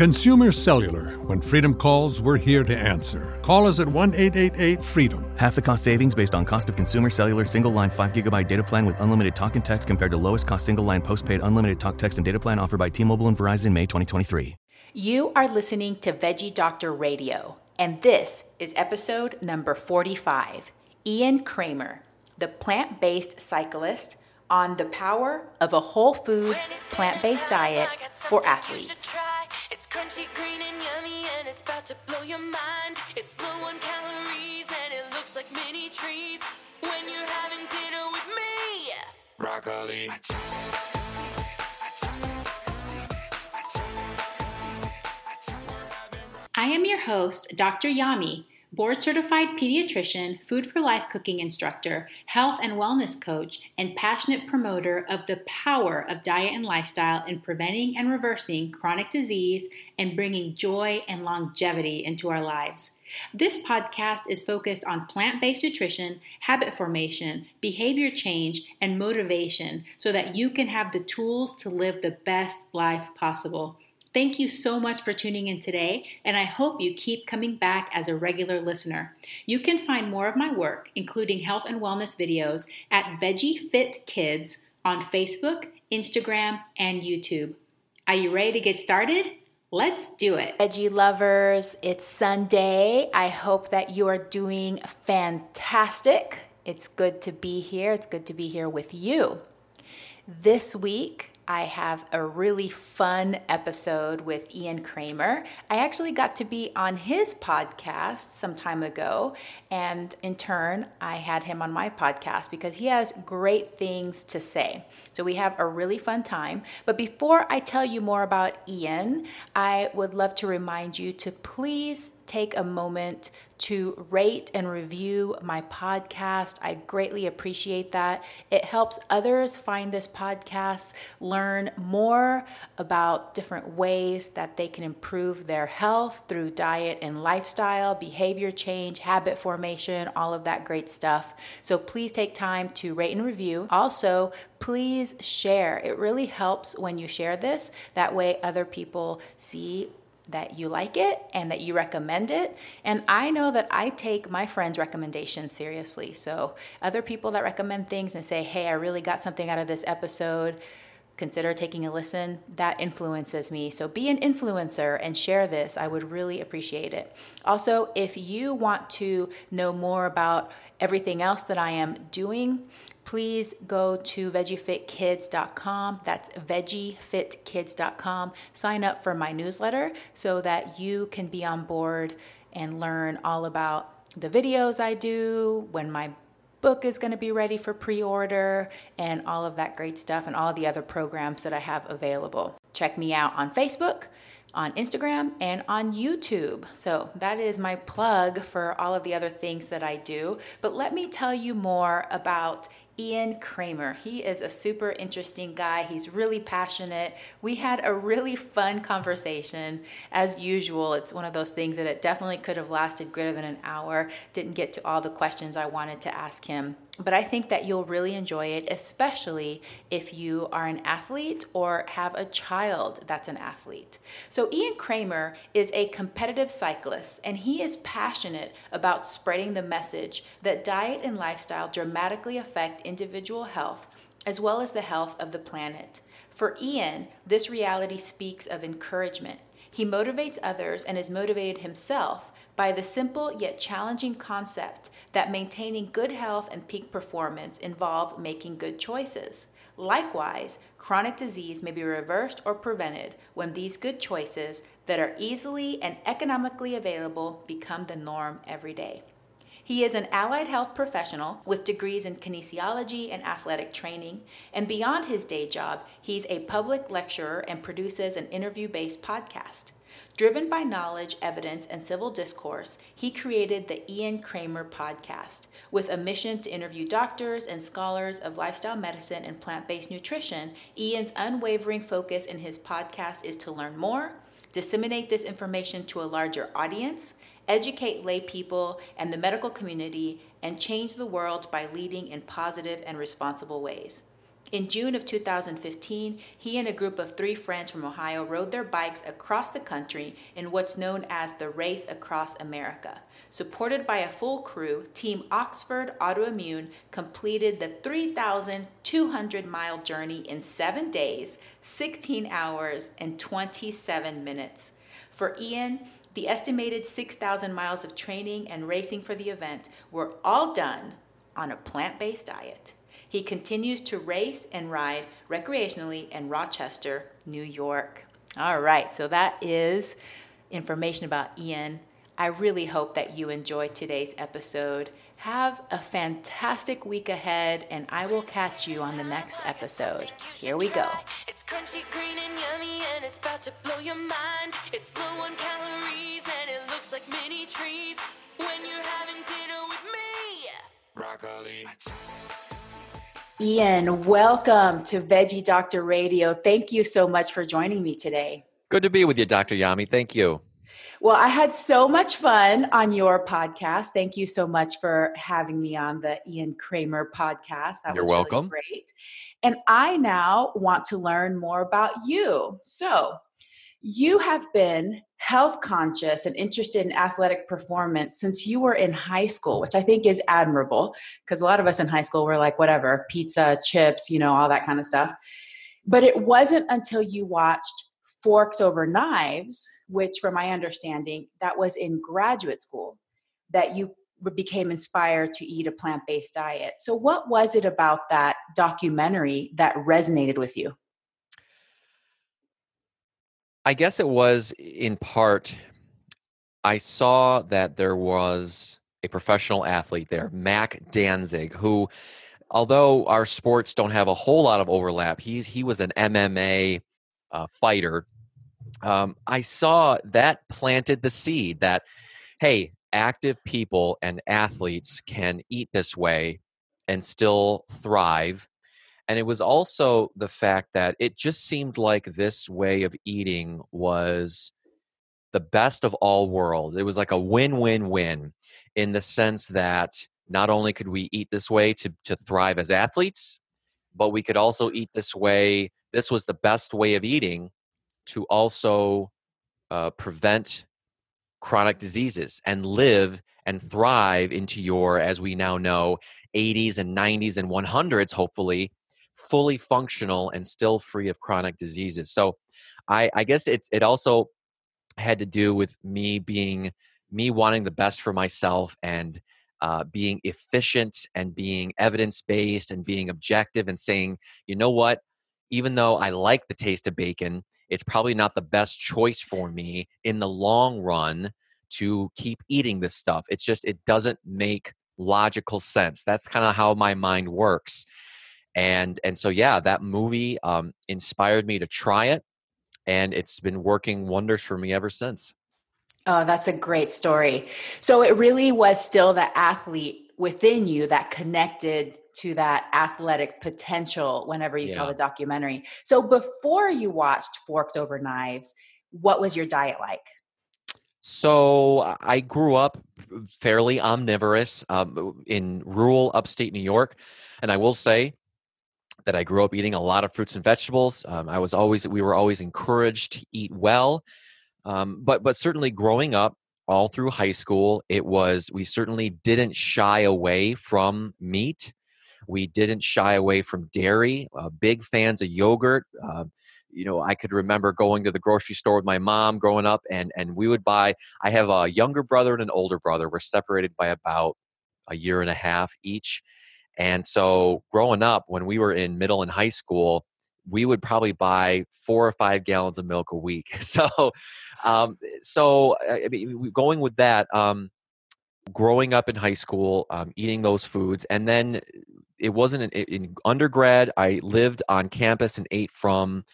Consumer Cellular. When freedom calls, we're here to answer. Call us at 1 888 freedom. Half the cost savings based on cost of consumer cellular single line 5 gigabyte data plan with unlimited talk and text compared to lowest cost single line postpaid unlimited talk, text, and data plan offered by T Mobile and Verizon May 2023. You are listening to Veggie Doctor Radio, and this is episode number 45. Ian Cramer, the plant based cyclist on the power of a whole foods plant based diet for athletes. It's crunchy, green, and yummy, and it's about to blow your mind. It's low on calories, and it looks like mini trees. When you're having dinner with me, broccoli. I am your host, Dr. Yami, board certified pediatrician, food for life cooking instructor, health and wellness coach, and passionate promoter of the power of diet and lifestyle in preventing and reversing chronic disease and bringing joy and longevity into our lives. This podcast is focused on plant based nutrition, habit formation, behavior change, and motivation so that you can have the tools to live the best life possible. Thank you so much for tuning in today, and I hope you keep coming back as a regular listener. You can find more of my work, including health and wellness videos, at Veggie Fit Kids on Facebook, Instagram, and YouTube. Are you ready to get started? Let's do it. Veggie lovers, it's Sunday. I hope that you are doing fantastic. It's good to be here. It's good to be here with you. This week, I have a really fun episode with Ian Cramer. I actually got to be on his podcast some time ago, and in turn, I had him on my podcast because he has great things to say. So we have a really fun time. But before I tell you more about Ian, I would love to remind you to please take a moment to rate and review my podcast. I greatly appreciate that. It helps others find this podcast, learn more about different ways that they can improve their health through diet and lifestyle, behavior change, habit formation, all of that great stuff. So please take time to rate and review. Also, please share. It really helps when you share this. That way, other people see that you like it and that you recommend it. And I know that I take my friends' recommendations seriously. So, other people that recommend things and say, hey, I really got something out of this episode, consider taking a listen. That influences me. So, be an influencer and share this. I would really appreciate it. Also, if you want to know more about everything else that I am doing, please go to veggiefitkids.com. That's veggiefitkids.com. Sign up for my newsletter so that you can be on board and learn all about the videos I do, when my book is going to be ready for pre order, and all of that great stuff, and all the other programs that I have available. Check me out on Facebook on Instagram and on YouTube. So that is my plug for all of the other things that I do. But let me tell you more about Ian Cramer. He is a super interesting guy. He's really passionate. We had a really fun conversation. As usual, it's one of those things that it definitely could have lasted greater than an hour. Didn't get to all the questions I wanted to ask him. But I think that you'll really enjoy it, especially if you are an athlete or have a child that's an athlete. So, Ian Cramer is a competitive cyclist, and he is passionate about spreading the message that diet and lifestyle dramatically affect individual health as well as the health of the planet. For Ian, this reality speaks of encouragement. He motivates others and is motivated himself by the simple yet challenging concept that maintaining good health and peak performance involve making good choices. Likewise, chronic disease may be reversed or prevented when these good choices that are easily and economically available become the norm every day. He is an allied health professional with degrees in kinesiology and athletic training. And beyond his day job, he's a public lecturer and produces an interview based podcast. Driven by knowledge, evidence, and civil discourse, he created the Ian Cramer podcast with a mission to interview doctors and scholars of lifestyle medicine and plant based nutrition. Ian's unwavering focus in his podcast is to learn more, disseminate this information to a larger audience, educate lay people and the medical community, and change the world by leading in positive and responsible ways. In June of 2015, he and a group of three friends from Ohio rode their bikes across the country in what's known as the Race Across America. Supported by a full crew, Team Oxford Autoimmune completed the 3,200 mile journey in seven days, 16 hours, and 27 minutes. For Ian, the estimated 6,000 miles of training and racing for the event were all done on a plant based diet. He continues to race and ride recreationally in Rochester, New York. All right, so that is information about Ian. I really hope that you enjoyed today's episode. Have a fantastic week ahead, and I will catch you on the next episode. Here we go. It's crunchy, green, and yummy, and it's about to blow your mind. It's low on calories, and it looks like mini trees. When you're having dinner with me, broccoli. Ian, welcome to Veggie Doctor Radio. Thank you so much for joining me today. Good to be with you, Dr. Yami. Thank you. Well, I had so much fun on your podcast. Thank you so much for having me on the Ian Cramer podcast. That You're was welcome. Really great. And I now want to learn more about you. So, you have been health conscious and interested in athletic performance since you were in high school, which I think is admirable because a lot of us in high school were like, whatever, pizza, chips, you know, all that kind of stuff. But it wasn't until you watched Forks Over Knives, which, from my understanding, that was in graduate school, that you became inspired to eat a plant based diet. So, what was it about that documentary that resonated with you? I guess it was in part, I saw that there was a professional athlete there, Mac Danzig, who, although our sports don't have a whole lot of overlap, he's he was an MMA uh, fighter. Um, I saw that planted the seed that, hey, active people and athletes can eat this way and still thrive and it was also the fact that it just seemed like this way of eating was the best of all worlds. It was like a win win win in the sense that not only could we eat this way to, to thrive as athletes, but we could also eat this way. This was the best way of eating to also uh, prevent chronic diseases and live and thrive into your, as we now know, 80s and 90s and 100s, hopefully, fully functional and still free of chronic diseases. So I, I guess it's it also had to do with me being me wanting the best for myself and uh, being efficient and being evidence based and being objective and saying, you know what, even though I like the taste of bacon, it's probably not the best choice for me in the long run to keep eating this stuff. It's just, it doesn't make logical sense. That's kind of how my mind works and and so yeah that movie um, inspired me to try it and it's been working wonders for me ever since. Oh that's a great story. So it really was still the athlete within you that connected to that athletic potential whenever you yeah. saw the documentary. So before you watched Forks Over Knives what was your diet like? So I grew up fairly omnivorous um, in rural upstate New York, and I will say that I grew up eating a lot of fruits and vegetables. Um, I was always we were always encouraged to eat well, um, but but certainly growing up all through high school, it was we certainly didn't shy away from meat. We didn't shy away from dairy. Uh, big fans of yogurt. Uh, you know, I could remember going to the grocery store with my mom growing up, and and we would buy. I have a younger brother and an older brother. We're separated by about a year and a half each and so growing up, when we were in middle and high school, we would probably buy four or five gallons of milk a week. So, um, so I mean, going with that, um, growing up in high school, um, eating those foods, and then it wasn't in, in, undergrad. I lived on campus and ate from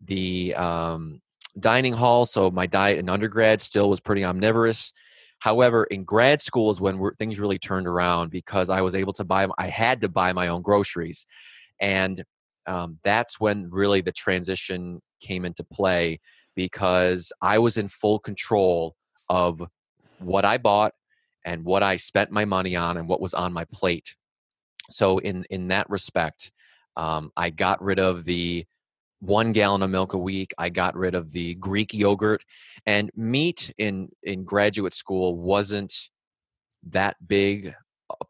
the um, dining hall. So my diet in undergrad still was pretty omnivorous. However, in grad school is when things really turned around because I was able to buy, I had to buy my own groceries. And um, that's when really the transition came into play because I was in full control of what I bought and what I spent my money on and what was on my plate. So in in that respect, um, I got rid of the one gallon of milk a week. I got rid of the Greek yogurt and meat in in graduate school wasn't that big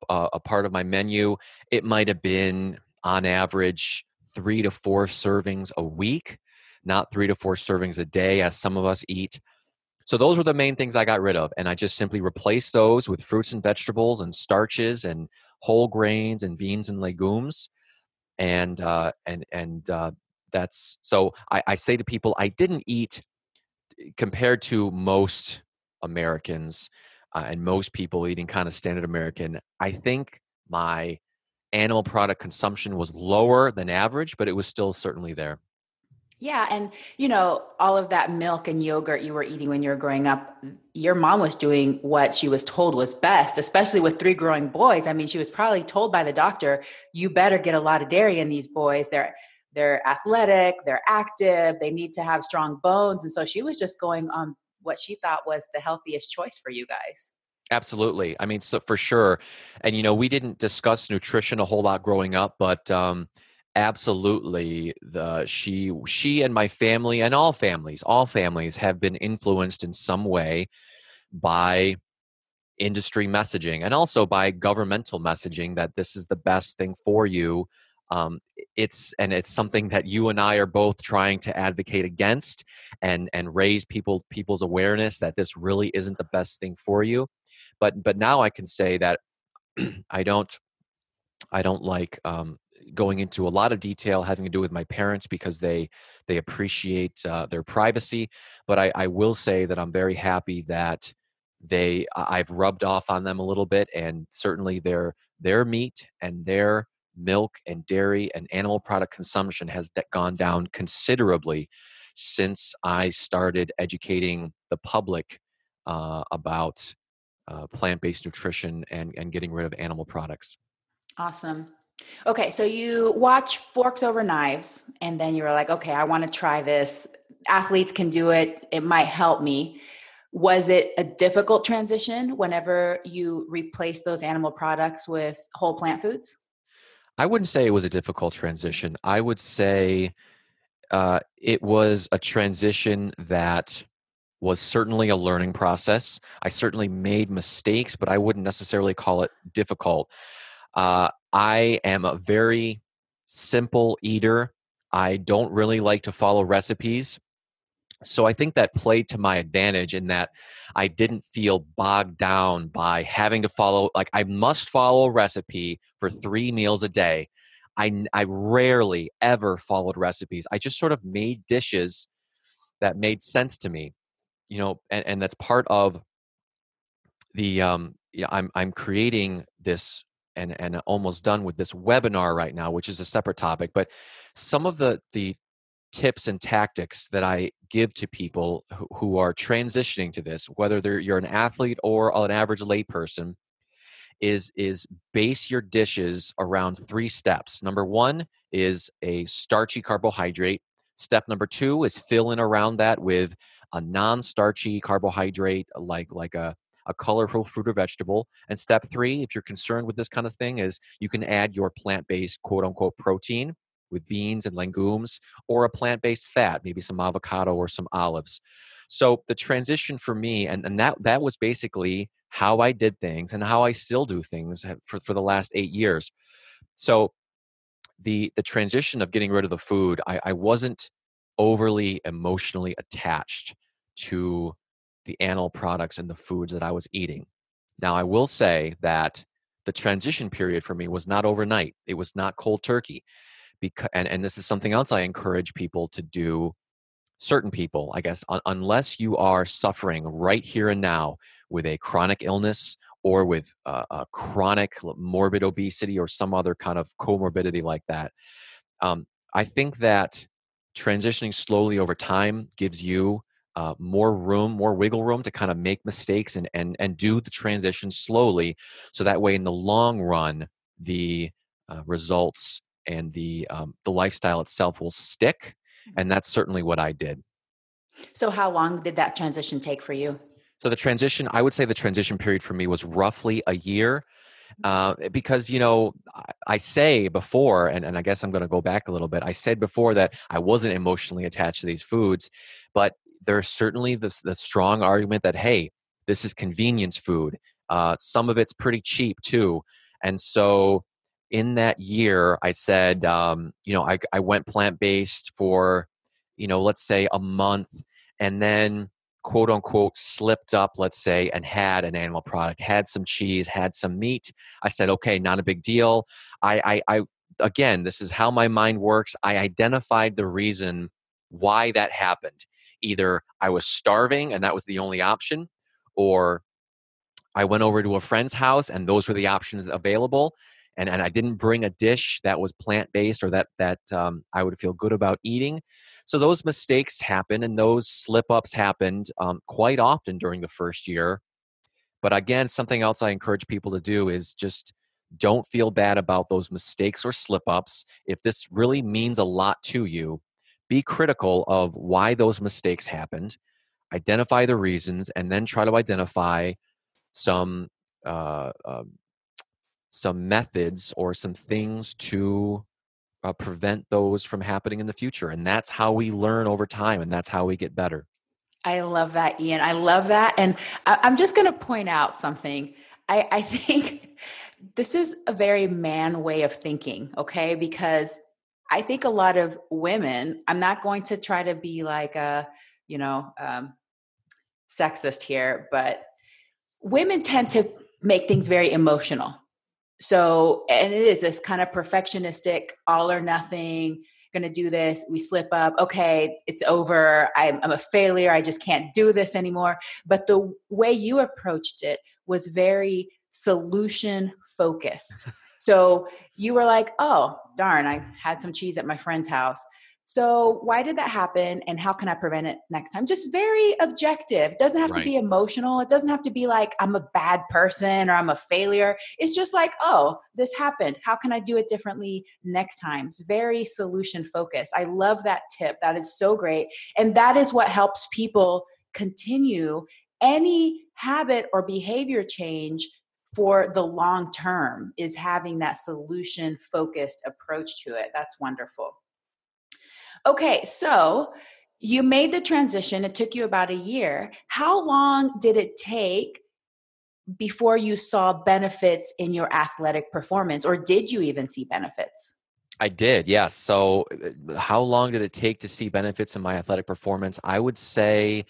a, a part of my menu. It might have been on average three to four servings a week, not three to four servings a day, as some of us eat. So those were the main things I got rid of, and I just simply replaced those with fruits and vegetables and starches and whole grains and beans and legumes, and uh, and and uh, that's so. I, I say to people, I didn't eat compared to most Americans uh, and most people eating kind of standard American. I think my animal product consumption was lower than average, but it was still certainly there. Yeah. And, you know, all of that milk and yogurt you were eating when you were growing up, your mom was doing what she was told was best, especially with three growing boys. I mean, she was probably told by the doctor, you better get a lot of dairy in these boys. They're, they're athletic, they're active, they need to have strong bones. And so she was just going on what she thought was the healthiest choice for you guys. Absolutely. I mean, so for sure. And, you know, we didn't discuss nutrition a whole lot growing up, but, um, absolutely the she she and my family and all families all families have been influenced in some way by industry messaging and also by governmental messaging that this is the best thing for you um, it's and it's something that you and I are both trying to advocate against and and raise people people's awareness that this really isn't the best thing for you but but now I can say that I don't I don't like um, going into a lot of detail having to do with my parents because they they appreciate uh, their privacy. But I, I will say that I'm very happy that they I've rubbed off on them a little bit, and certainly their their meat and their milk and dairy and animal product consumption has gone down considerably since I started educating the public uh, about uh, plant-based nutrition and and getting rid of animal products. Awesome. Okay, so you watch Forks Over Knives, and then you were like, okay, I want to try this. Athletes can do it, it might help me. Was it a difficult transition whenever you replaced those animal products with whole plant foods? I wouldn't say it was a difficult transition. I would say uh, it was a transition that was certainly a learning process. I certainly made mistakes, but I wouldn't necessarily call it difficult. Uh, I am a very simple eater. I don't really like to follow recipes. So I think that played to my advantage in that I didn't feel bogged down by having to follow, like, I must follow a recipe for three meals a day. I, I rarely ever followed recipes. I just sort of made dishes that made sense to me, you know, and, and that's part of the, um, yeah, I'm, I'm creating this and and almost done with this webinar right now, which is a separate topic. But some of the the tips and tactics that I give to people who, are transitioning to this, whether they're you're an athlete or an average layperson, is is base your dishes around three steps. Number one is a starchy carbohydrate. Step number two is fill in around that with a non-starchy carbohydrate like like a a colorful fruit or vegetable. And step three, if you're concerned with this kind of thing, is you can add your plant based quote unquote protein with beans and legumes or a plant based fat, maybe some avocado or some olives. So the transition for me, and, and that, that was basically how I did things and how I still do things eh, for, for the last eight years. So the the transition of getting rid of the food, I, I wasn't overly emotionally attached to the animal products and the foods that I was eating. Now, I will say that the transition period for me was not overnight. It was not cold turkey. Because, and, and this is something else I encourage people to do, certain people, I guess, un, unless you are suffering right here and now with a chronic illness or with a, a chronic morbid obesity or some other kind of comorbidity like that. Um, I think that transitioning slowly over time gives you uh, more room, more wiggle room to kind of make mistakes and and and do the transition slowly, so that way in the long run the uh, results and the um, the lifestyle itself will stick, and that's certainly what I did. So, how long did that transition take for you? So, the transition, I would say the transition period for me was roughly a year. Uh, because you know I, say before and, and i guess i'm going to go back a little bit i said before that i wasn't emotionally attached to these foods but there's certainly the, the strong argument that hey this is convenience food uh, some of it's pretty cheap too and so in that year i said um, you know I, I went plant-based for you know let's say a month and then quote unquote slipped up let's say and had an animal product had some cheese had some meat. I said okay not a big deal. I i, I again this is how my mind works. I identified the reason why that happened. Either i was starving and that was the only option or i went over to a friend's house and those were the options available and, and i didn't bring a dish that was plant-based or that that um, i would feel good about eating so those mistakes happen and those slip ups happened um, quite often during the first year. But again, something else I encourage people to do is just don't feel bad about those mistakes or slip ups. If this really means a lot to you, be critical of why those mistakes happened, identify the reasons, and then try to identify some uh, uh, some methods or some things to uh, prevent those from happening in the future. And that's how we learn over time, and that's how we get better. I love that, Ian. I love that. And I- am just going to point out something. I, I think this is a very man way of thinking, okay? Because I think a lot of women, I'm not going to try to be like a, you know, um, sexist here, but women tend to make things very emotional so and it is this kind of perfectionistic all or nothing going to do this we slip up okay it's over I'm, I'm, a failure i just can't do this anymore. But the way you approached it was very solution focused. So you were like oh darn i had some cheese at my friend's house so, why did that happen and how can I prevent it next time? Just very objective. It doesn't have right. to be emotional. It doesn't have to be like I'm a bad person or I'm a failure. It's just like, oh, this happened. How can I do it differently next time? It's very solution focused. I love that tip. That is so great. And that is what helps people continue any habit or behavior change for the long term is having that solution focused approach to it. That's wonderful. Okay, so you made the transition. It took you about a year. How long did it take before you saw benefits in your athletic performance, or did you even see benefits? I did, yes. So, uh, how long did it take to see benefits in my athletic performance? I would say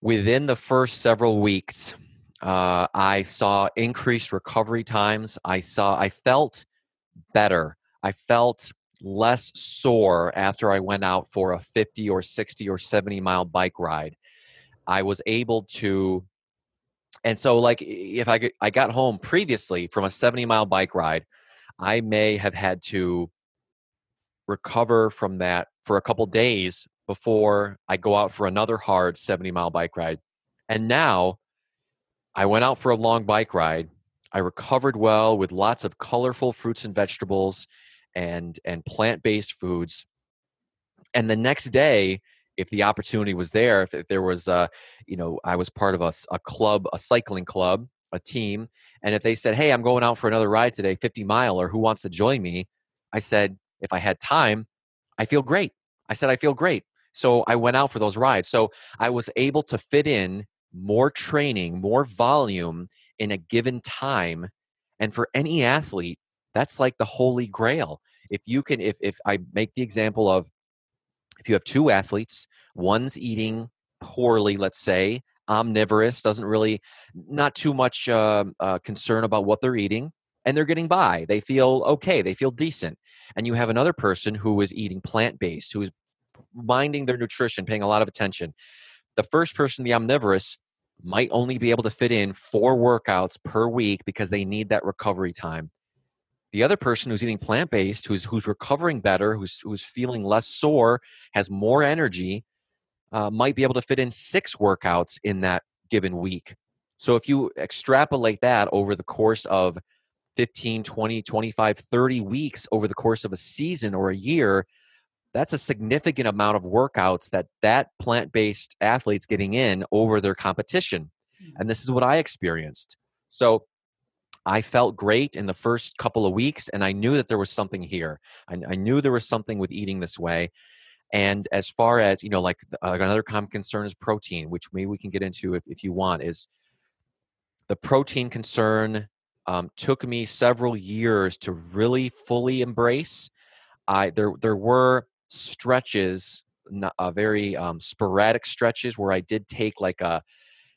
within the first several weeks, uh, I saw increased recovery times. I saw, I felt better. I felt less sore after I went out for a 50 or 60 or 70 mile bike ride. I was able to and so like if I I got home previously from a 70 mile bike ride, I may have had to recover from that for a couple days before I go out for another hard 70 mile bike ride. And now I went out for a long bike ride. I recovered well with lots of colorful fruits and vegetables and and plant-based foods. And the next day if the opportunity was there if, if there was a you know i was part of a, a club a cycling club a team and if they said hey i'm going out for another ride today 50 mile or who wants to join me? I said if i had time i feel great. I said i feel great. So i went out for those rides. So i was able to fit in more training more volume in a given time and for any athlete that's like the holy grail. If you can, if, if I make the example of if you have two athletes, one's eating poorly, let's say, omnivorous, doesn't really, not too much uh, uh, concern about what they're eating, and they're getting by. They feel okay, they feel decent. And you have another person who is eating plant based, who is minding their nutrition, paying a lot of attention. The first person, the omnivorous, might only be able to fit in four workouts per week because they need that recovery time. The other person who's eating plant based, who's who's recovering better, who's who's feeling less sore, has more energy, uh, might be able to fit in six workouts in that given week. So if you extrapolate that over the course of 15, 20, 25, 30 weeks over the course of a season or a year, that's a significant amount of workouts that that plant-based athletes getting in over their competition. And this is what i experienced. So i felt great in the first couple of weeks and i knew that there was something here. I, I knew there was something with eating this way and as far as you know like uh, another common concern is protein which maybe we can get into if, if you want is the protein concern um, took me several years to really fully embrace. I there there were stretches not, uh, very um, sporadic stretches where i did take like a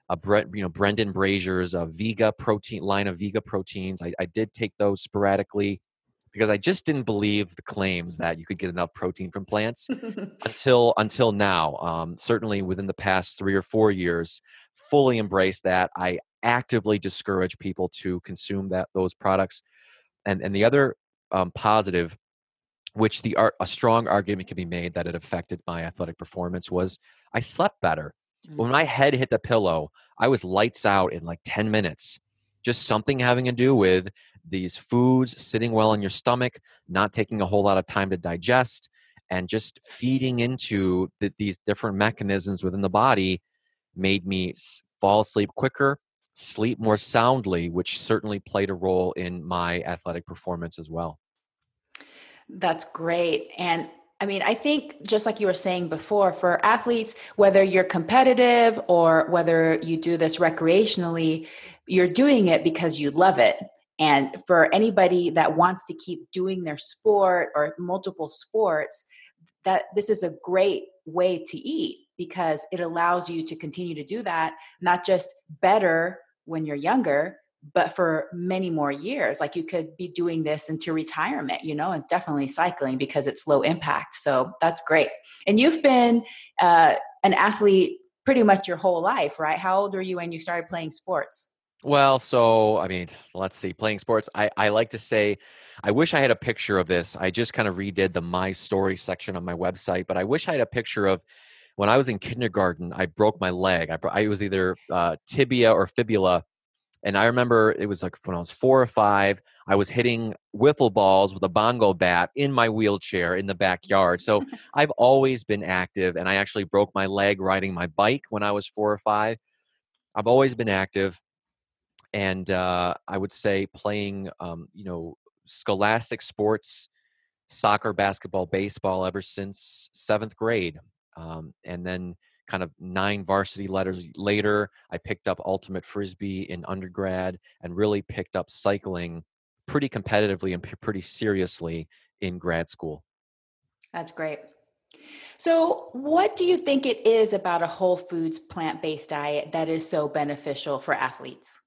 a Brett, you know, Brendan Brazier's a Vega protein line of Vega proteins. I, I did take those sporadically because I just didn't believe the claims that you could get enough protein from plants until until now. Um, certainly within the past three or four years, fully embraced that. I actively discourage people to consume that those products. And and the other um, positive, which the a strong argument can be made that it affected my athletic performance was I slept better. When Mm. my head hit the pillow, I was lights out in like 10 minutes. Just something having to do with these foods sitting well in your stomach, not taking a whole lot of time to digest, and just feeding into the, these different mechanisms within the body made me s- fall asleep quicker, sleep more soundly, which certainly played a role in my athletic performance as well. That's great. And I mean, I think just like you were saying before, for athletes, whether you're competitive or whether you do this recreationally, you're doing it because you love it. And for anybody that wants to keep doing their sport or multiple sports, that this is a great way to eat because it allows you to continue to do that, not just better when you're younger, but for many more years. Like you could be doing this into retirement, you know, and definitely cycling because it's low impact. So that's great. And you've been uh, an athlete pretty much your whole life, right? How old were you when you started playing sports? Well, so I mean, let's see, playing sports. I, I like to say, I wish I had a picture of this. I just kind of redid the My Story section on my website, but I wish I had a picture of when I was in kindergarten. I broke my leg. I, I was either uh, tibia or fibula, and I remember it was like when I was four or five. I was hitting wiffle balls with a bongo bat in my wheelchair in the backyard. So I've always been active, and I actually broke my leg riding my bike when I was four or five. I've always been active and uh, I would say playing, um, you know, scholastic sports, soccer, basketball, baseball ever since seventh grade, um, and then kind of nine varsity letters later, I picked up ultimate frisbee in undergrad and really picked up cycling pretty competitively and p- pretty seriously in grad school. That's great. So, what do you think it is about a whole foods plant based diet that is so beneficial for athletes?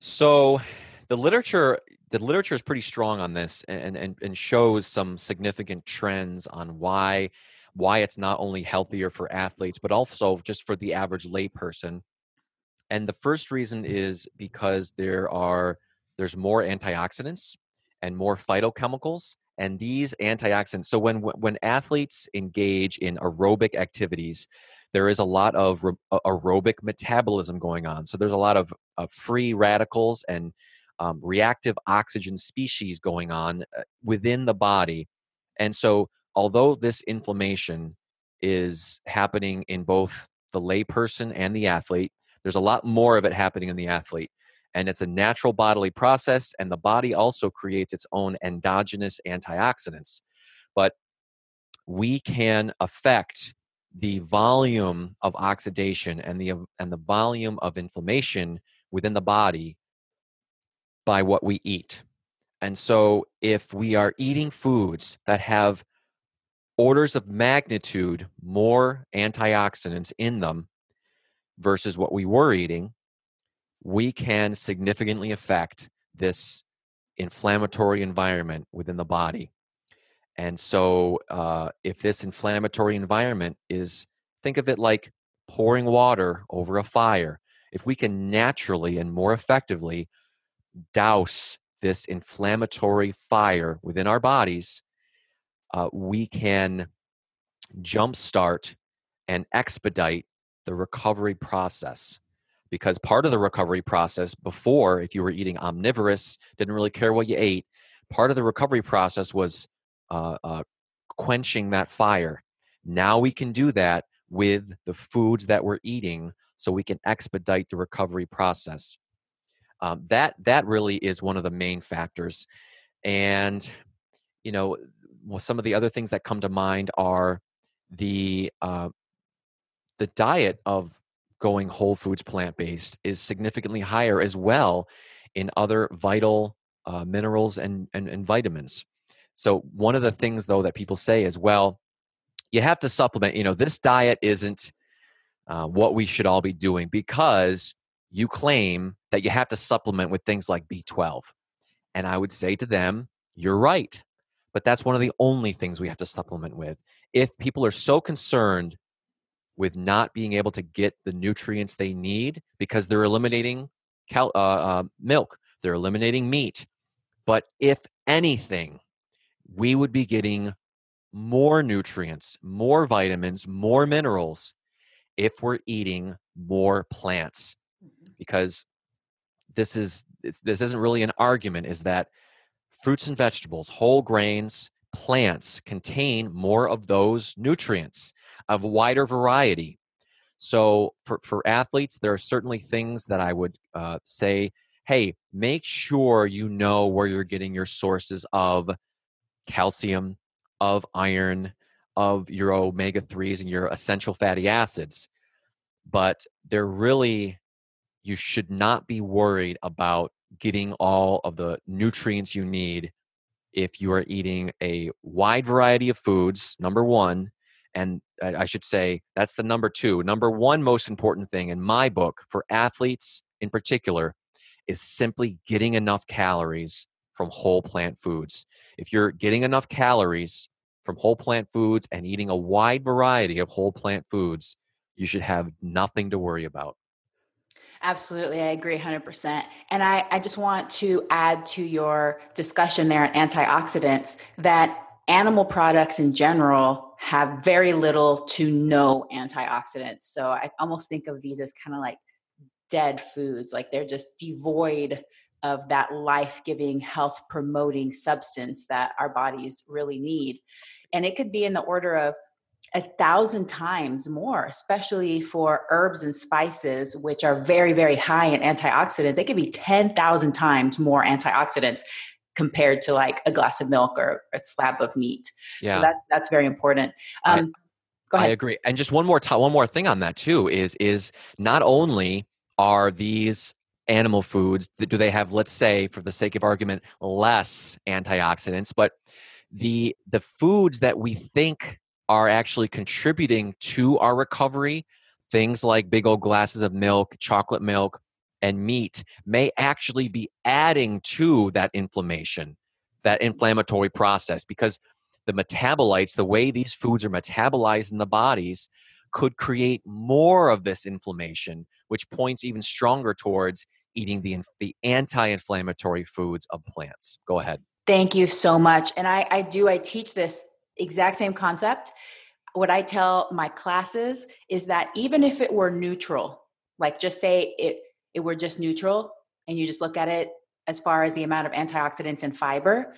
So the literature the literature is pretty strong on this and, and and shows some significant trends on why why it's not only healthier for athletes but also just for the average layperson. And the first reason is because there are there's more antioxidants and more phytochemicals and these antioxidants so when when athletes engage in aerobic activities there is a lot of aerobic metabolism going on. So there's a lot of, of free radicals and um, reactive oxygen species going on uh, within the body. And so although this inflammation is happening in both the layperson and the athlete there's a lot more of it happening in the athlete and it's a natural bodily process and the body also creates its own endogenous antioxidants. But we can affect the volume of oxidation and the and the volume of inflammation within the body by what we eat. And so if we are eating foods that have orders of magnitude more antioxidants in them versus what we were eating we can significantly affect this inflammatory environment within the body. And so, uh, if this inflammatory environment is, think of it like pouring water over a fire. If we can naturally and more effectively douse this inflammatory fire within our bodies, uh, we can jumpstart and expedite the recovery process because part of the recovery process before if you were eating omnivorous didn't really care what you ate part of the recovery process was uh, uh, quenching that fire. Now we can do that with the foods that we're eating so we can expedite the recovery process. Um, that that really is one of the main factors. And you know, well, some of the other things that come to mind are the uh, the diet of going whole foods plant based is significantly higher as well in other vital uh, minerals and, and, and vitamins. So one of the things though that people say is, well, you have to supplement. You know, this diet isn't uh, what we should all be doing because you claim that you have to supplement with things like B12. And I would say to them, you're right. But that's one of the only things we have to supplement with. If people are so concerned with not being able to get the nutrients they need because they're eliminating cal- uh, uh, milk, they're eliminating meat. But if anything, we would be getting more nutrients, more vitamins, more minerals if we're eating more plants. Mm-hmm. Because this is this isn't really an argument is that fruits and vegetables, whole grains, plants contain more of those nutrients of wider variety. So for, for athletes, there are certainly things that I would uh, say, hey, make sure you know where you're getting your sources of calcium, of iron, of your omega 3s and your essential fatty acids. But they're really, you should not be worried about getting all of the nutrients you need if you are eating a wide variety of foods, number one, and I should say that's the number two. Number one most important thing in my book for athletes in particular is simply getting enough calories from whole plant foods. If you're getting enough calories from whole plant foods and eating a wide variety of whole plant foods, you should have nothing to worry about. Absolutely. I agree 100%. And I, I just want to add to your discussion there on antioxidants that animal products in general have very little to no antioxidants. So I almost think of these as kind of like dead foods, like they're just devoid of that life giving, health promoting substance that our bodies really need. And it could be in the order of a thousand times more, especially for herbs and spices, which are very, very high in antioxidants. They could be 10,000 times more antioxidants compared to like a glass of milk or a slab of meat. Yeah. So that, that's very important. Um, I, go ahead. I agree. And just one more t- one more thing on that too is is not only are these animal foods do they have let's say for the sake of argument less antioxidants but the the foods that we think are actually contributing to our recovery things like big old glasses of milk chocolate milk and meat may actually be adding to that inflammation, that inflammatory process, because the metabolites, the way these foods are metabolized in the bodies, could create more of this inflammation, which points even stronger towards eating the, the anti inflammatory foods of plants. Go ahead. Thank you so much. And I, I do, I teach this exact same concept. What I tell my classes is that even if it were neutral, like just say it it were just neutral and you just look at it as far as the amount of antioxidants and fiber,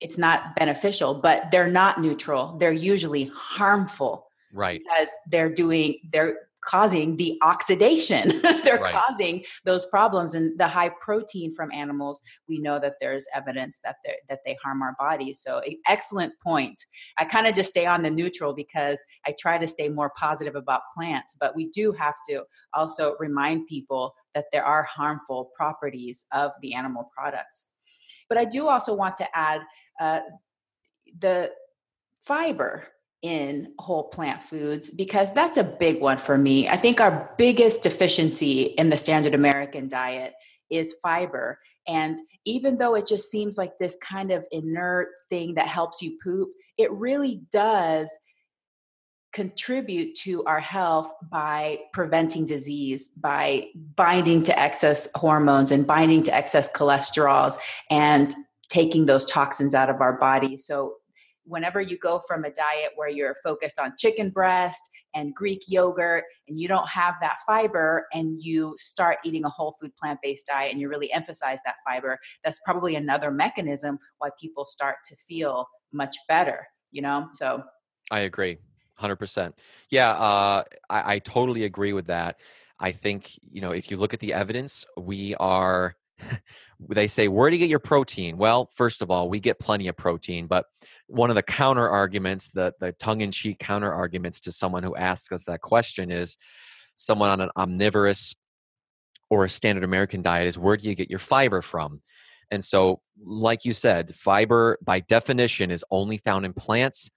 it's not beneficial, but they're not neutral. They're usually harmful. Right. Because they're doing, they're causing the oxidation. They're right. causing those problems. And the high protein from animals, we know that there's evidence that they that they harm our bodies. So excellent point. I kind of just stay on the neutral because I try to stay more positive about plants, but we do have to also remind people that there are harmful properties of the animal products. But I do also want to add uh, the fiber in whole plant foods because that's a big one for me. I think our biggest deficiency in the standard American diet is fiber. And even though it just seems like this kind of inert thing that helps you poop, it really does contribute to our health by preventing disease, by binding to excess hormones and binding to excess cholesterols and taking those toxins out of our body. So whenever you go from a diet where you're focused on chicken breast and Greek yogurt and you don't have that fiber and you start eating a whole food plant based diet and you really emphasize that fiber, that's probably another mechanism why people start to feel much better. you know? So I agree. 100%. Yeah, uh, I, I totally agree with that. I think, you know, if you look at the evidence, we are, they say, where do you get your protein? Well, first of all, we get plenty of protein, but one of the counter arguments, the, the tongue in cheek counter arguments to someone who asks us that question is someone on an omnivorous or a standard American diet is where do you get your fiber from? And so, like you said, fiber by definition is only found in plants.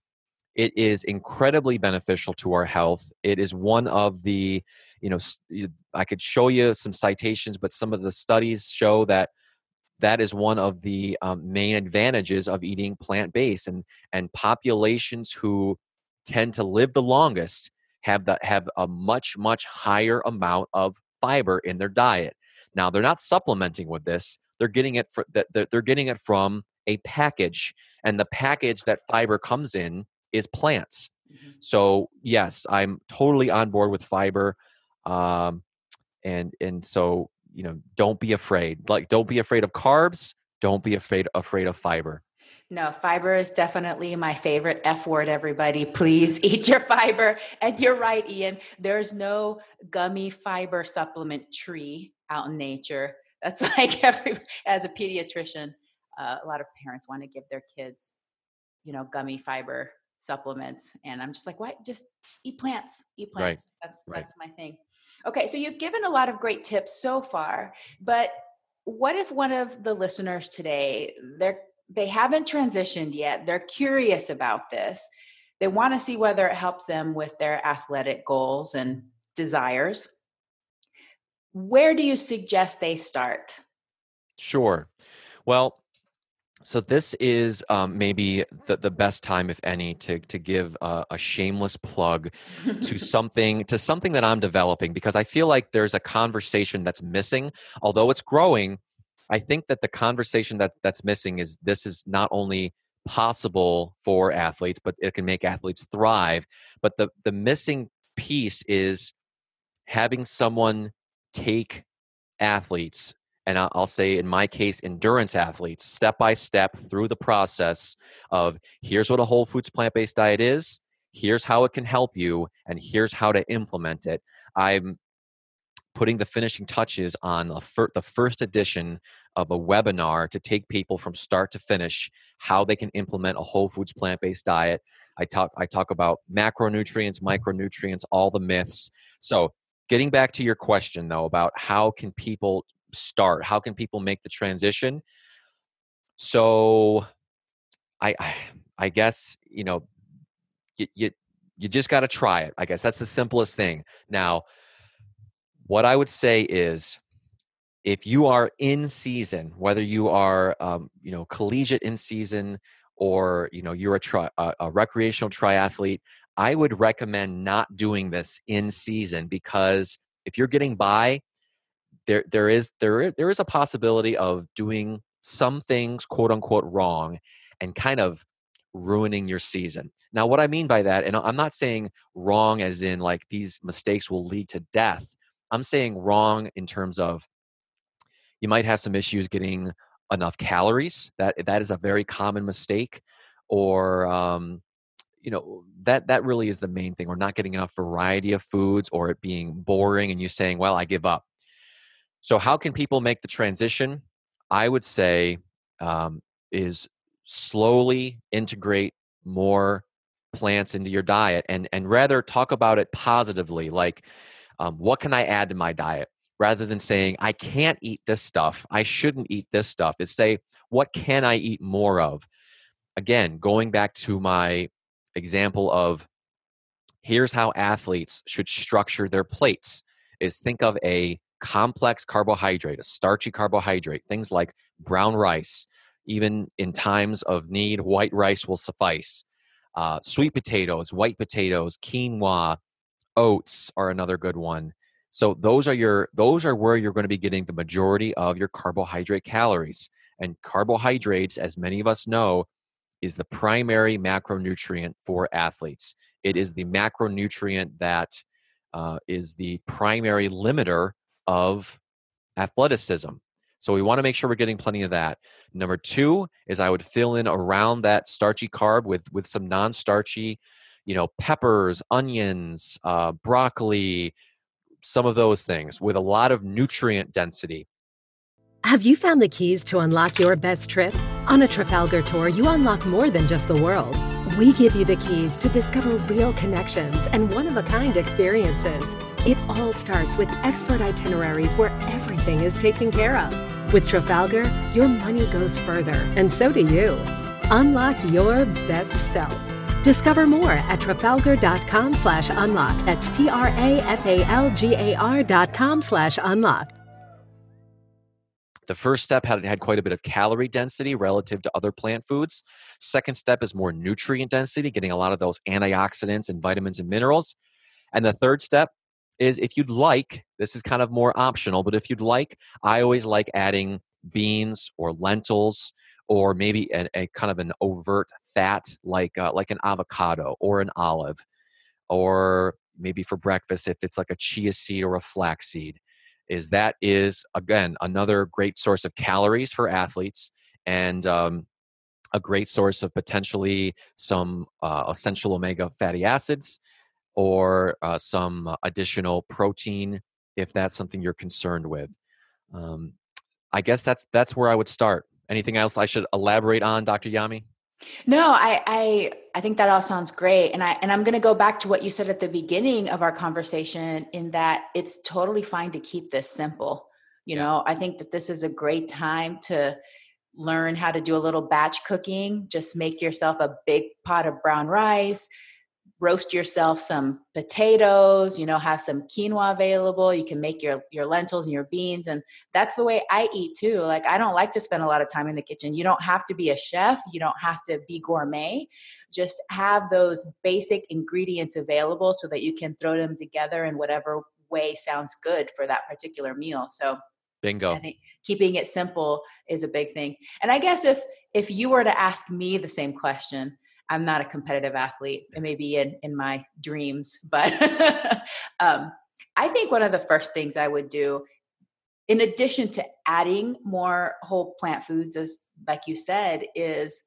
It is incredibly beneficial to our health. It is one of the, you know, I could show you some citations, but some of the studies show that that is one of the um, main advantages of eating plant based and and populations who tend to live the longest have the have a much much higher amount of fiber in their diet. Now they're not supplementing with this they're getting it for that they're getting it from a package and the package that fiber comes in is plants. Mm-hmm. so yes i'm totally on board with fiber um, and and so you know don't be afraid like don't be afraid of carbs don't be afraid afraid of fiber no, fiber is definitely my favorite F word, everybody. Please eat your fiber. And you're right, Ian. There's no gummy fiber supplement tree out in nature. That's like every, as a pediatrician, uh, a lot of parents want to give their kids, you know, gummy fiber supplements. And I'm just like, what? Just eat plants, eat plants. Right. That's, right. that's my thing. Okay, so you've given a lot of great tips so far, but what if one of the listeners today they're they haven't transitioned yet, they're curious about this. They want to see whether it helps them with their athletic goals and desires. Where do you suggest they start? Sure. Well, so this is um, maybe the, the best time, if any, to to give a, a shameless plug to something to something that I'm developing because I feel like there's a conversation that's missing. Although it's growing, I think that the conversation that that's missing is this is not only possible for athletes, but it can make athletes thrive. But the the missing piece is having someone take athletes and I'll say in my case, endurance athletes, step by step through the process of here's what a whole foods plant based diet is, here's how it can help you, and here's how to implement it. I'm putting the finishing touches on the first edition of a webinar to take people from start to finish how they can implement a whole foods plant based diet. I talk I talk about macronutrients, micronutrients, all the myths. So, getting back to your question though about how can people start? How can people make the transition? So, I, I I guess you know, you you, you just got to try it. I guess that's the simplest thing. Now, what I would say is, if you are in season, whether you are um, you know collegiate in season or you know you're a, tri- a, a recreational triathlete, I would recommend not doing this in season because if you're getting by there there is there there is a possibility of doing some things quote unquote wrong and kind of ruining your season. Now what I mean by that and I'm not saying wrong as in like these mistakes will lead to death. I'm saying wrong in terms of you might have some issues getting enough calories. That that is a very common mistake or um you know that that really is the main thing. We're not getting enough variety of foods or it being boring and you saying, "Well, I give up." So, how can people make the transition? I would say um, is slowly integrate more plants into your diet and and rather talk about it positively like um, what can i add to my diet? Rather than saying i can't eat this stuff. I shouldn't eat this stuff. Is say what can i eat more of? Again going back to my example of here's how athletes should structure their plates is think of a complex carbohydrate, a starchy carbohydrate, things like brown rice, even in times of need, white rice will suffice. Uh, sweet potatoes, white potatoes, quinoa, oats are another good one. So those are your those are where you're going to be getting the majority of your carbohydrate calories. And carbohydrates, as many of us know, is the primary macronutrient for athletes. It is the macronutrient that uh, is the primary limiter of athleticism. So we want to make sure we're getting plenty of that. Number two is I would fill in around that starchy carb with with some non-starchy, you know, peppers, onions, uh, broccoli, some of those things with a lot of nutrient density. Have you found the keys to unlock your best trip? On a Trafalgar tour, you unlock more than just the world. We give you the keys to discover real connections and one of a kind experiences. It all starts with expert itineraries where everything is taken care of. With Trafalgar, your money goes further, and so do you. Unlock your best self. Discover more at trafalgar.com slash unlock. That's T-R-A-F-A-L-G-A-R dot com slash unlock. The first step had had quite a bit of calorie density relative to other plant foods. Second step is more nutrient density, getting a lot of those antioxidants and vitamins and minerals. And the third step is if you'd like, this is kind of more optional, but if you'd like, I always like adding beans or lentils or maybe a, a kind of an overt fat like uh, like an avocado or an olive or maybe for breakfast if it's like a chia seed or a flax seed is that is again another great source of calories for athletes and um, a great source of potentially some uh, essential omega fatty acids or uh, some additional protein if that's something you're concerned with um, i guess that's that's where i would start anything else i should elaborate on dr yami no, I, I I think that all sounds great. And I and I'm gonna go back to what you said at the beginning of our conversation in that it's totally fine to keep this simple. You know, I think that this is a great time to learn how to do a little batch cooking. Just make yourself a big pot of brown rice, roast yourself some potatoes you know have some quinoa available. You can make your your lentils and your beans and that's the way i eat too. Like i don't like to spend a lot of time in the kitchen. You don't have to be a chef. You don't have to be gourmet. Just have those basic ingredients available so that you can throw them together in whatever way sounds good for that particular meal. So bingo. I think keeping it simple is a big thing. And i guess if if you were to ask me the same question I'm not a competitive athlete. It may be in, in my dreams, but um, I think one of the first things I would do, in addition to adding more whole plant foods, as like you said, is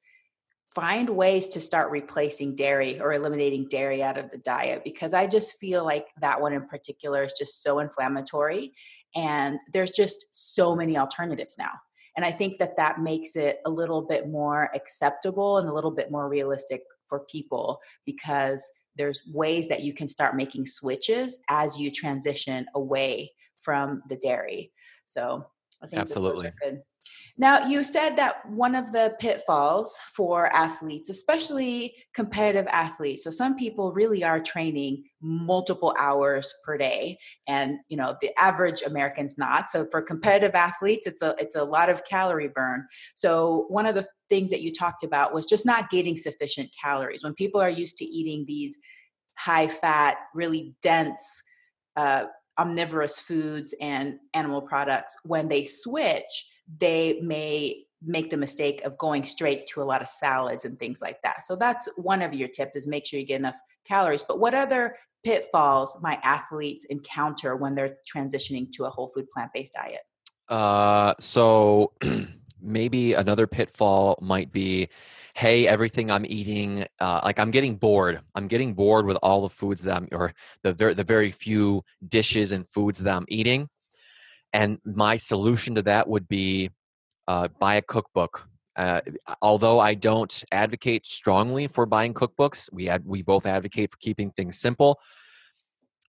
find ways to start replacing dairy or eliminating dairy out of the diet because I just feel like that one in particular is just so inflammatory and there's just so many alternatives now. And I think that that makes it a little bit more acceptable and a little bit more realistic for people because there's ways that you can start making switches as you transition away from the dairy. So I think absolutely good. Now, you said that one of the pitfalls for athletes, especially competitive athletes, so some people really are training multiple hours per day, and you know the average American's not. So for competitive athletes, it's a it's a lot of calorie burn. So one of the things that you talked about was just not getting sufficient calories. When people are used to eating these high fat, really dense. Uh, omnivorous foods and animal products when they switch they may make the mistake of going straight to a lot of salads and things like that. So that's one of your tips is make sure you get enough calories. But what other pitfalls might athletes encounter when they're transitioning to a whole food plant-based diet? Uh, so maybe another pitfall might be hey everything i'm eating uh, like i'm getting bored i'm getting bored with all the foods that i'm or the, the very few dishes and foods that i'm eating and my solution to that would be uh, buy a cookbook. Uh, although I don't advocate strongly for buying cookbooks, we ad- we both advocate for keeping things simple.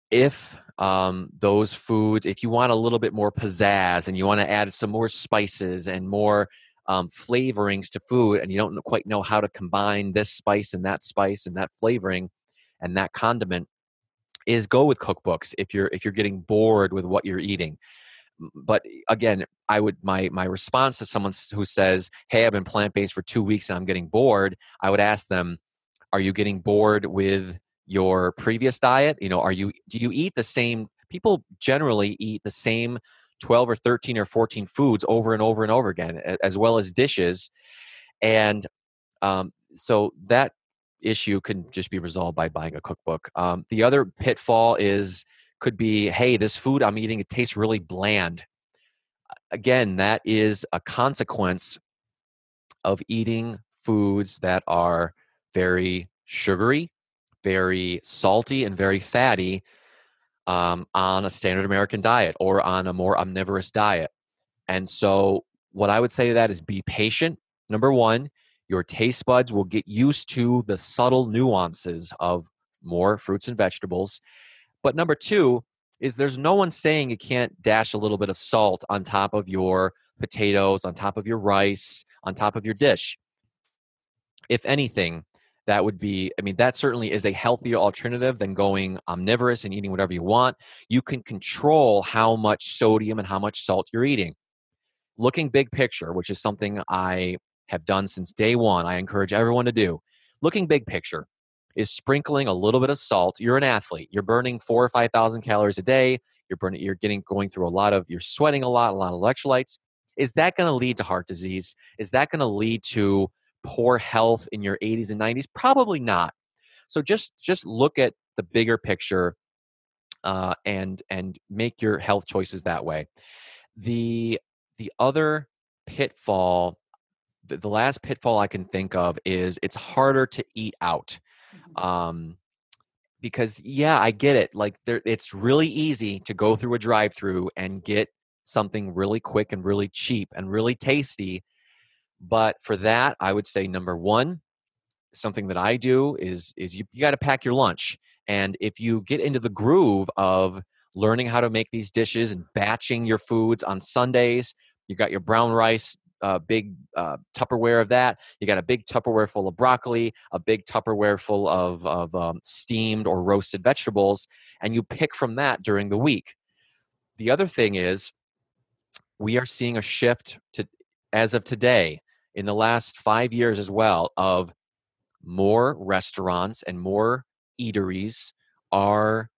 If um, those foods, if you want a little bit more pizzazz and you want to add some more spices and more um, flavorings to food, and you don't quite know how to combine this spice and that spice and that flavoring and that condiment, is go with cookbooks if you're if you're getting bored with what you're eating but again i would my my response to someone who says hey i've been plant-based for two weeks and i'm getting bored i would ask them are you getting bored with your previous diet? You know are you do you eat the same people generally eat the same 12 or 13 or 14 foods over and over and over again as well as dishes and um, so that issue can just be resolved by buying a cookbook. Um, the other pitfall is could be hey this food i'm eating it tastes really bland again, that is a consequence of eating foods that are very sugary, very salty, and very fatty um, on a standard American diet or on a more omnivorous diet. And so, what I would say to that is be patient. Number one, your taste buds will get used to the subtle nuances of more fruits and vegetables. But number two is there's no one saying you can't dash a little bit of salt on top of your potatoes, on top of your rice, on top of your dish. If anything, that would be, I mean, that certainly is a healthier alternative than going omnivorous and eating whatever you want. You can control how much sodium and how much salt you're eating. Looking big picture, which is something I have done since day one, I encourage everyone to do. Looking big picture is sprinkling a little bit of salt. You're an athlete. You're burning four or five thousand calories a day. You're burning. You're getting going through a lot of. You're sweating a lot, a lot of electrolytes. Is that going to lead to heart disease? Is that going to lead to poor health in your 80s and 90s? Probably not. So just just look at the bigger picture uh, and and make your health choices that way. The the other pitfall, the, the last pitfall I can think of is it's harder to eat out. Um, because yeah, I get it. Like there, it's really easy to go through a drive-through and get something really quick and really cheap and really tasty but for that, I would say number one, something that I do is is you, you got to pack your lunch. And if you get into the groove of learning how to make these dishes and batching your foods on Sundays, you got your brown rice, uh, big uh, Tupperware of that. You got a big Tupperware full of broccoli, a big Tupperware full of, of um, steamed or roasted vegetables, and you pick from that during the week. The other thing is, we are seeing a shift to, as of today, in the last five years as well of more restaurants and more eateries are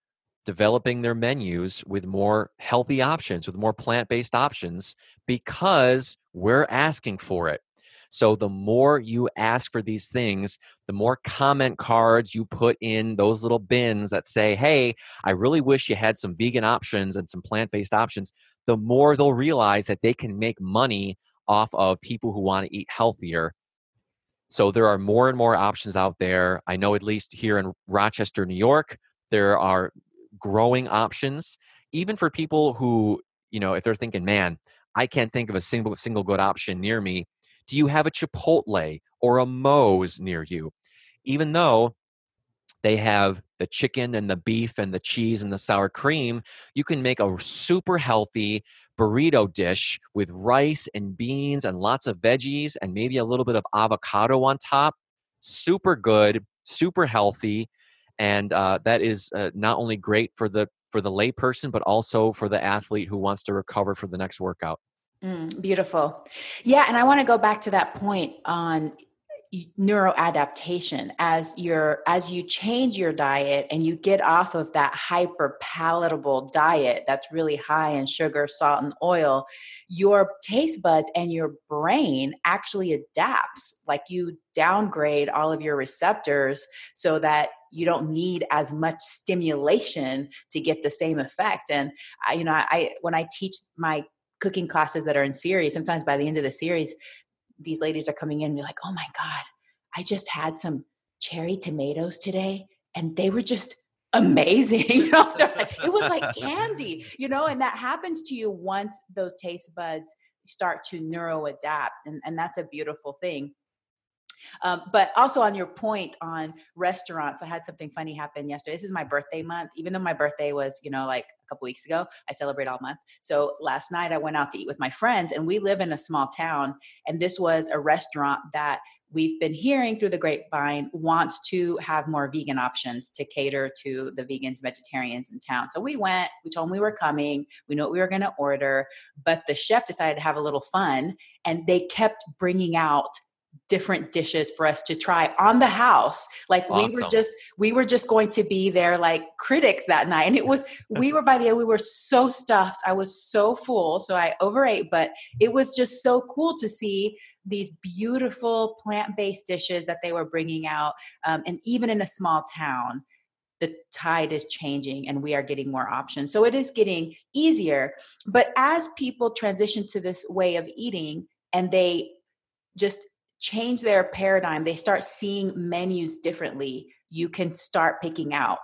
developing their menus with more healthy options, with more plant based options, because we're asking for it. So, the more you ask for these things, the more comment cards you put in those little bins that say, Hey, I really wish you had some vegan options and some plant based options, the more they'll realize that they can make money off of people who want to eat healthier. So there are more and more options out there. I know at least here in Rochester, New York, there are growing options, even for people who, you know, if they're thinking, man, I can't think of a single single good option near me. Do you have a Chipotle or a Moe's near you? Even though they have the chicken and the beef and the cheese and the sour cream, you can make a super healthy, burrito dish with rice and beans and lots of veggies and maybe a little bit of avocado on top. Super good, super healthy, and uh, that is uh, not only great for the for the layperson, but also for the athlete who wants to recover for the next workout. Mm, beautiful. Yeah, and I want to go back to that point on neuroadaptation as your as you change your diet and you get off of that hyper palatable diet that's really high in sugar salt and oil your taste buds and your brain actually adapts like you downgrade all of your receptors so that you don't need as much stimulation to get the same effect and I, you know i when i teach my cooking classes that are in series sometimes by the end of the series these ladies are coming in and be like, oh my God, I just had some cherry tomatoes today and they were just amazing. it was like candy, you know, and that happens to you once those taste buds start to neuro adapt. And, and that's a beautiful thing. Um, but also on your point on restaurants, I had something funny happen yesterday. This is my birthday month. Even though my birthday was, you know, like a couple weeks ago, I celebrate all month. So last night I went out to eat with my friends, and we live in a small town. And this was a restaurant that we've been hearing through the grapevine wants to have more vegan options to cater to the vegans vegetarians in town so we went we told them we were coming we knew what we were going to order but the chef decided to have a little fun and they kept bringing out different dishes for us to try on the house like awesome. we were just we were just going to be there like critics that night and it was we were by the end we were so stuffed i was so full so i overate but it was just so cool to see these beautiful plant-based dishes that they were bringing out um, and even in a small town the tide is changing and we are getting more options. So it is getting easier. But as people transition to this way of eating and they just change their paradigm, they start seeing menus differently, you can start picking out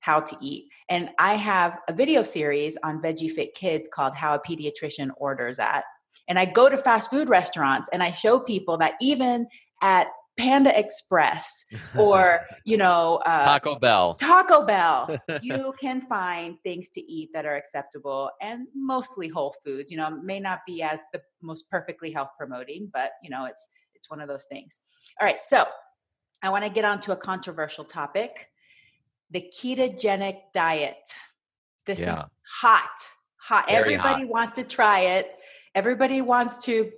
how to eat. And I have a video series on Veggie Fit Kids called How a Pediatrician Orders At. And I go to fast food restaurants and I show people that even at Panda Express or you know uh, Taco Bell. Taco Bell, you can find things to eat that are acceptable and mostly whole foods. You know, may not be as the most perfectly health promoting, but you know, it's it's one of those things. All right, so I want to get on to a controversial topic: the ketogenic diet. This yeah. is hot, hot. Very Everybody hot. wants to try it. Everybody wants to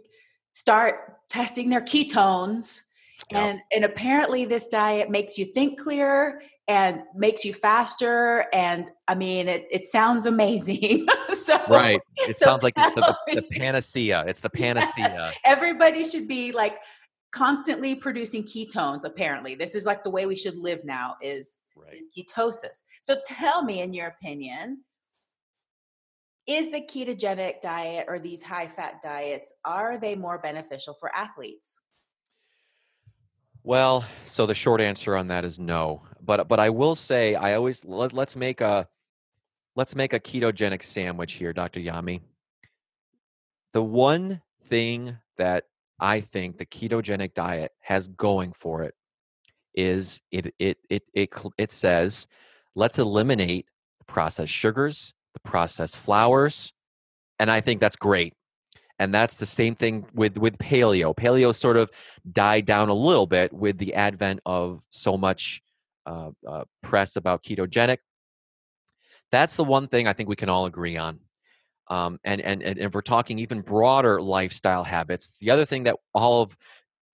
start testing their ketones Yep. And and apparently this diet makes you think clearer and makes you faster. And I mean, it, it sounds amazing. so right, it so sounds like the, the, the, panacea. It's the panacea. Yes. Everybody should be like constantly producing ketones. Apparently, this is like the way we should live now. Is, right. is ketosis. So tell me, in your opinion, is the ketogenic diet or these high fat diets are they more beneficial for athletes? Well, so the short answer on that is no. But but I will say I always let, let's make a let's make a ketogenic sandwich here, Dr. Yami. The one thing that I think the ketogenic diet has going for it is it it it it it says let's eliminate the processed sugars, the processed flours, and I think that's great and that's the same thing with with paleo. Paleo sort of died down a little bit with the advent of so much uh, uh, press about ketogenic. That's the one thing i think we can all agree on. Um, and, and and if we're talking even broader lifestyle habits. The other thing that all of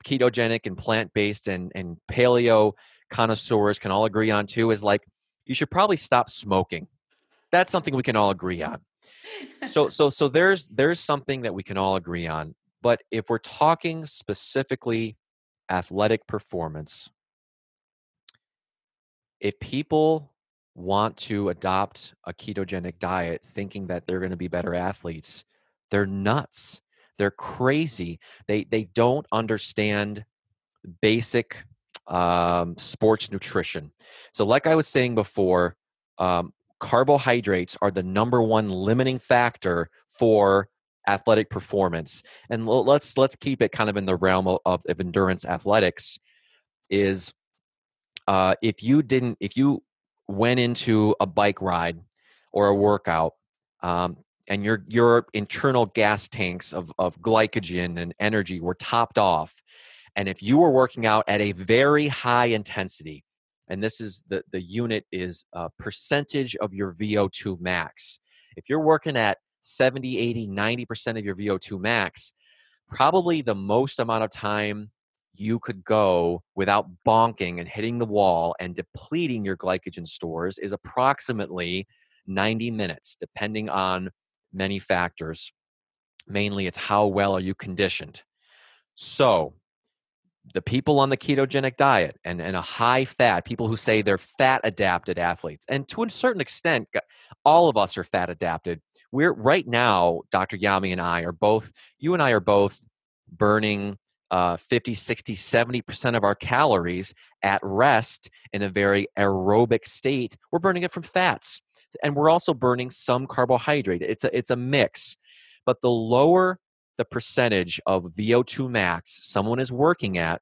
ketogenic and plant-based and, and paleo connoisseurs can all agree on too is like you should probably stop smoking. That's something we can all agree on so so so there's there's something that we can all agree on but if we're talking specifically athletic performance if people want to adopt a ketogenic diet thinking that they're going to be better athletes they're nuts. They're crazy. They they don't understand basic um, sports nutrition. So like i was saying before um, carbohydrates are the number one limiting factor for athletic performance. And let's let's keep it kind of in the realm of, of endurance athletics is uh, if you didn't if you went into a bike ride or a workout um, and your your internal gas tanks of, of glycogen and energy were topped off and if you were working out at a very high intensity and this is the the unit is a percentage of your VO2 max. If you're working at 70, 80, 90% of your VO2 max, probably the most amount of time you could go without bonking and hitting the wall and depleting your glycogen stores is approximately 90 minutes, depending on many factors. Mainly, it's how well are you conditioned. So, the people on the ketogenic diet and, and a high fat, people who say they're fat adapted athletes, and to a certain extent, all of us are fat adapted. We're right now, Dr. Yami and I are both, you and I are both burning uh, 50, 60, 70% of our calories at rest in a very aerobic state. We're burning it from fats. And we're also burning some carbohydrate. It's a, it's a mix. But the lower the percentage of VO2 max someone is working at.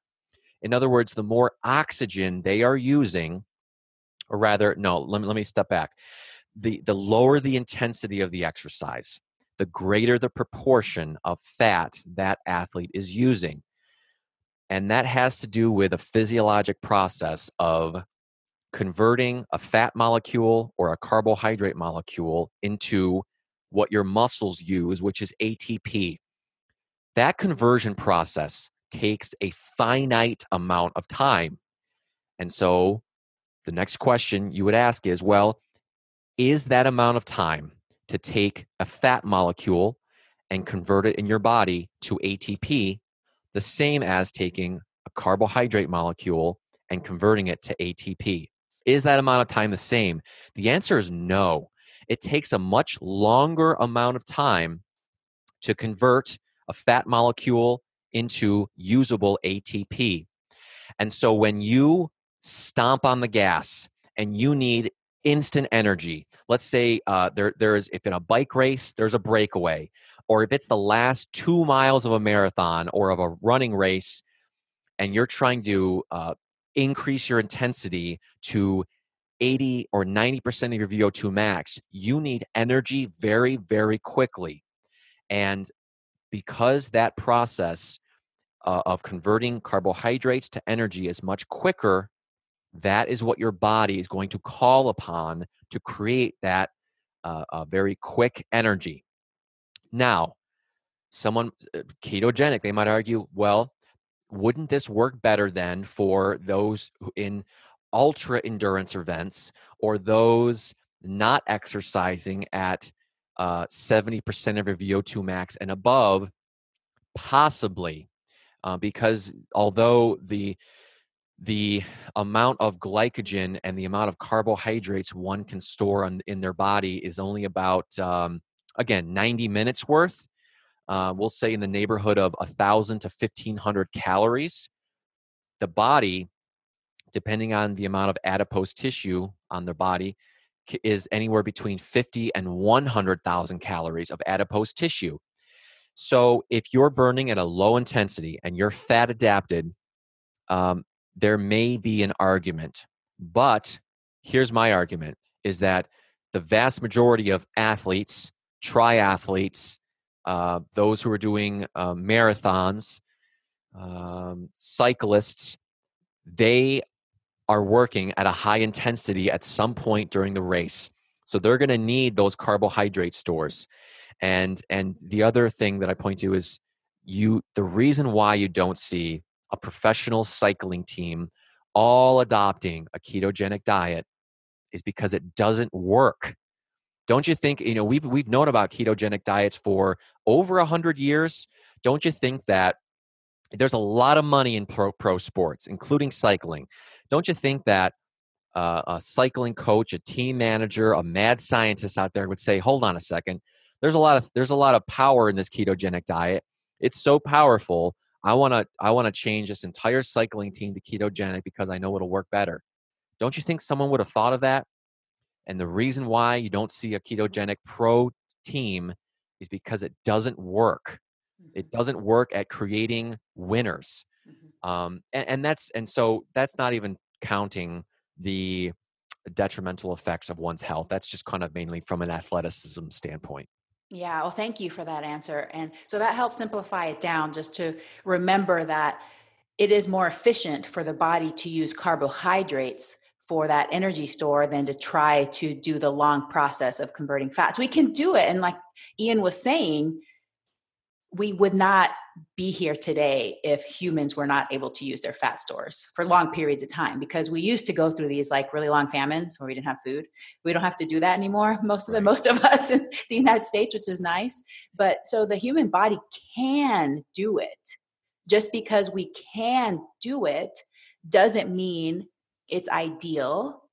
In other words, the more oxygen they are using, or rather, no, let me, let me step back. The, the lower the intensity of the exercise, the greater the proportion of fat that athlete is using. And that has to do with a physiologic process of converting a fat molecule or a carbohydrate molecule into what your muscles use, which is ATP, that conversion process takes a finite amount of time. And so the next question you would ask is well, is that amount of time to take a fat molecule and convert it in your body to ATP the same as taking a carbohydrate molecule and converting it to ATP? Is that amount of time the same? The answer is no. It takes a much longer amount of time to convert a fat molecule into usable ATP. And so when you stomp on the gas and you need instant energy, let's say uh, there, there's, if in a bike race, there's a breakaway, or if it's the last two miles of a marathon or of a running race, and you're trying to uh, increase your intensity to 80 or 90% of your VO2 max, you need energy very, very quickly. And because that process uh, of converting carbohydrates to energy is much quicker, that is what your body is going to call upon to create that uh, very quick energy. Now, someone uh, ketogenic, they might argue, well, wouldn't this work better then for those in ultra endurance events or those not exercising at uh, 70% of your VO2 max and above? Possibly, uh, because although the the amount of glycogen and the amount of carbohydrates one can store on, in their body is only about um, again 90 minutes worth uh, we'll say in the neighborhood of 1,000 to 1,500 calories. The body, depending on the amount of adipose tissue on the body, is anywhere between 50 and 100,000 calories of adipose tissue. So if you're burning at a low intensity and you're fat adapted, um, there may be an argument. But here's my argument is that the vast majority of athletes, triathletes, uh, those who are doing uh, marathons, um, cyclists, they are working at a high intensity at some point during the race. So they're going to need those carbohydrate stores. And and the other thing that I point to is you the reason why you don't see a professional cycling team all adopting a ketogenic diet is because it doesn't work. Don't you think, you know, we've, we've known about ketogenic diets for over a 100 years. Don't you think that there's a lot of money in pro, pro sports, including cycling? Don't you think that uh, a cycling coach, a team manager, a mad scientist out there would say, hold on a second, there's a lot of there's a lot of power in this ketogenic diet. It's so powerful. I want to I want to change this entire cycling team to ketogenic because I know it'll work better. Don't you think someone would have thought of that? And the reason why you don't see a ketogenic pro team is because it doesn't work. It mm-hmm. doesn't work at creating winners. Mm-hmm. Um, and, and that's and so that's not even counting the detrimental effects of one's health. That's just kind of mainly from an athleticism standpoint. Yeah, well, thank you for that answer. And so that helps simplify it down just to remember that it is more efficient for the body to use carbohydrates for that energy store than to try to do the long process of converting fats. We can do it. And like Ian was saying, we would not be here today if humans were not able to use their fat stores for long periods of time because we used to go through these like really long famines where we didn't have food. We don't have to do that anymore. Most of the most of us in the United States, which is nice. But so the human body can do it. Just because we can do it doesn't mean it's ideal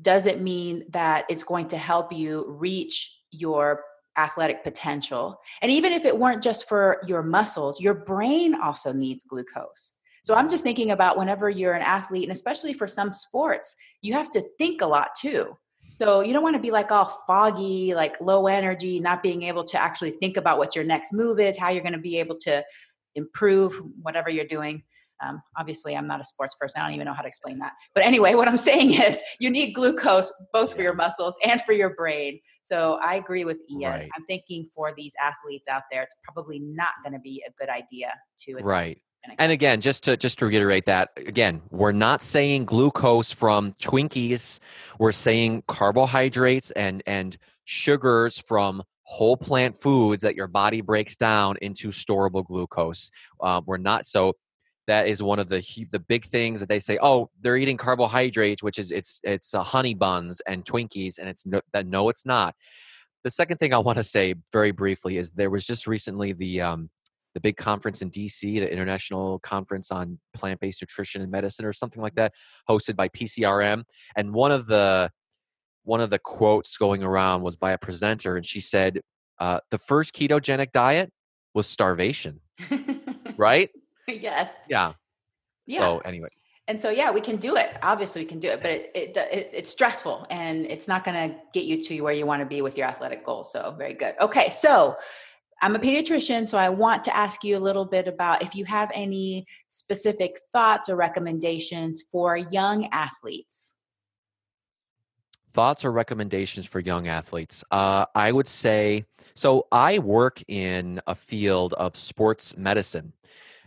doesn't mean that it's going to help you reach your athletic potential. And even if it weren't just for your muscles, your brain also needs glucose. So I'm just thinking about whenever you're an athlete, and especially for some sports, you have to think a lot too. So you don't want to be like all foggy, like low energy, not being able to actually think about what your next move is, how you're going to be able to improve whatever you're doing. Um, obviously, I'm not a sports person. I don't even know how to explain that. But anyway, what I'm saying is you need glucose both for your muscles and for your brain. So I agree with Ian. Right. I'm thinking for these athletes out there, it's probably not going to be a good idea to right. And again, just to just to reiterate that again, we're not saying glucose from Twinkies. We're saying carbohydrates and and sugars from whole plant foods that your body breaks down into storable glucose. Uh, we're not so that is one of the the big things that they say oh they're eating carbohydrates which is it's it's uh, honey buns and twinkies and it's no, that no it's not the second thing i want to say very briefly is there was just recently the um, the big conference in DC, the International Conference on Plant-Based Nutrition and Medicine, or something like that, hosted by PCRM. And one of the one of the quotes going around was by a presenter, and she said, uh, "The first ketogenic diet was starvation." right? yes. Yeah. Yeah. So anyway, and so yeah we can do it obviously we can do it but it, it, it it's stressful and it's not going to get you to where you want to be with your athletic goals so very good okay so i'm a pediatrician so i want to ask you a little bit about if you have any specific thoughts or recommendations for young athletes thoughts or recommendations for young athletes uh, i would say so i work in a field of sports medicine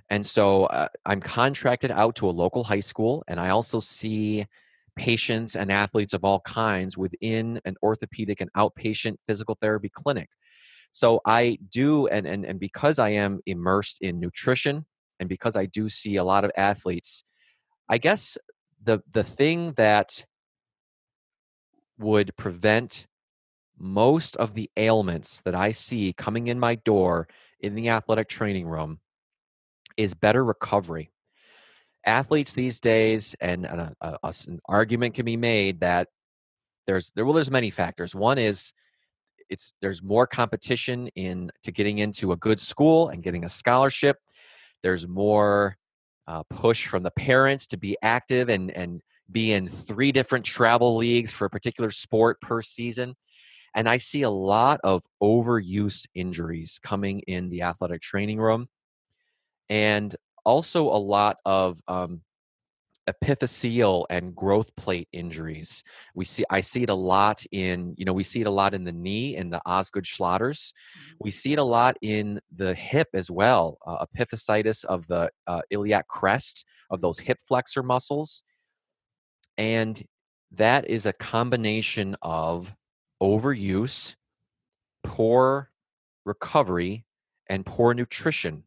and so uh, I'm contracted out to a local high school, and I also see patients and athletes of all kinds within an orthopedic and outpatient physical therapy clinic. So I do, and, and, and because I am immersed in nutrition, and because I do see a lot of athletes, I guess the the thing that would prevent most of the ailments that I see coming in my door in the athletic training room is better recovery. Athletes these days, and a, a, a, an argument can be made that there's there well there's many factors. One is it's there's more competition in to getting into a good school and getting a scholarship. There's more uh, push from the parents to be active and and be in three different travel leagues for a particular sport per season. And I see a lot of overuse injuries coming in the athletic training room and also a lot of um, epiphyseal and growth plate injuries. We see I see it a lot in you know we see it a lot in the knee in the Osgood Schlatters. Mm-hmm. We see it a lot in the hip as well. Uh, epiphysitis of the uh, iliac crest of those hip flexor muscles, and that is a combination of overuse, poor recovery, and poor nutrition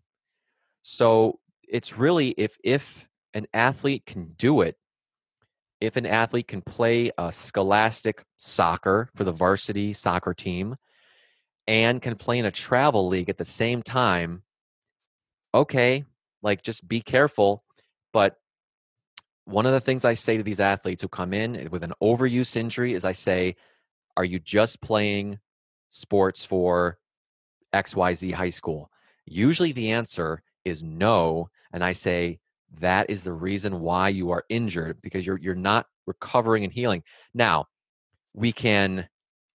so it's really if if an athlete can do it, if an athlete can play a scholastic soccer for the varsity soccer team and can play in a travel league at the same time, okay, like just be careful. But one of the things I say to these athletes who come in eh, with an overuse injury is I say, are you just playing sports for XYZ high school? Usually the answer is no and i say that is the reason why you are injured because you're you're not recovering and healing. Now we can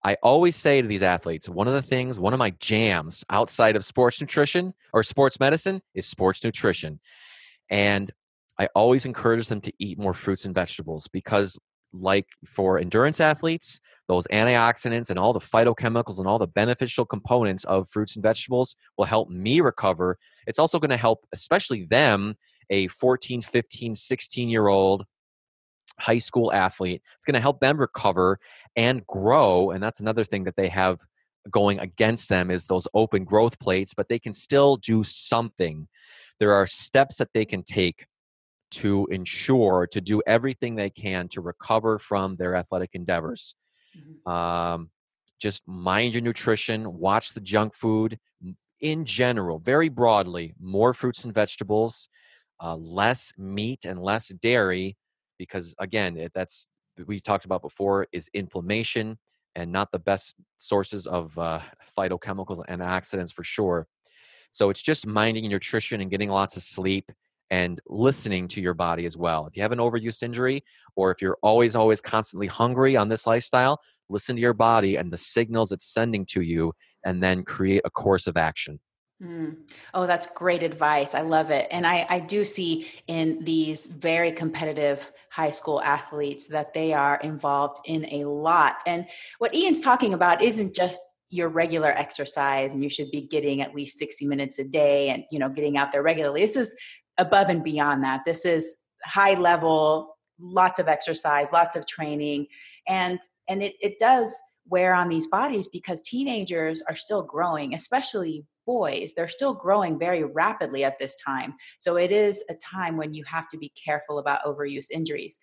i always say to these athletes one of the things one of my jams outside of sports nutrition or sports medicine is sports nutrition and i always encourage them to eat more fruits and vegetables because like for endurance athletes, those antioxidants and all the phytochemicals and all the beneficial components of fruits and vegetables will help me recover. It's also going to help, especially them, a 14, 15, 16 year old high school athlete. It's going to help them recover and grow. And that's another thing that they have going against them is those open growth plates, but they can still do something. There are steps that they can take to ensure to do everything they can to recover from their athletic endeavors. Mm-hmm. Um, just mind your nutrition, watch the junk food in general, very broadly, more fruits and vegetables, uh, less meat and less dairy, because again, it, that's we talked about before is inflammation and not the best sources of uh, phytochemicals and antioxidants for sure. So it's just minding your nutrition and getting lots of sleep and listening to your body as well. If you have an overuse injury or if you're always, always constantly hungry on this lifestyle, listen to your body and the signals it's sending to you and then create a course of action. Mm. Oh, that's great advice. I love it. And I, I do see in these very competitive high school athletes that they are involved in a lot. And what Ian's talking about isn't just your regular exercise and you should be getting at least 60 minutes a day and you know getting out there regularly this is above and beyond that. This is high level, lots of exercise, lots of training, and and it, it does wear on these bodies because teenagers are still growing, especially boys. They're still growing very rapidly at this time. So it is a time when you have to be careful about overuse injuries.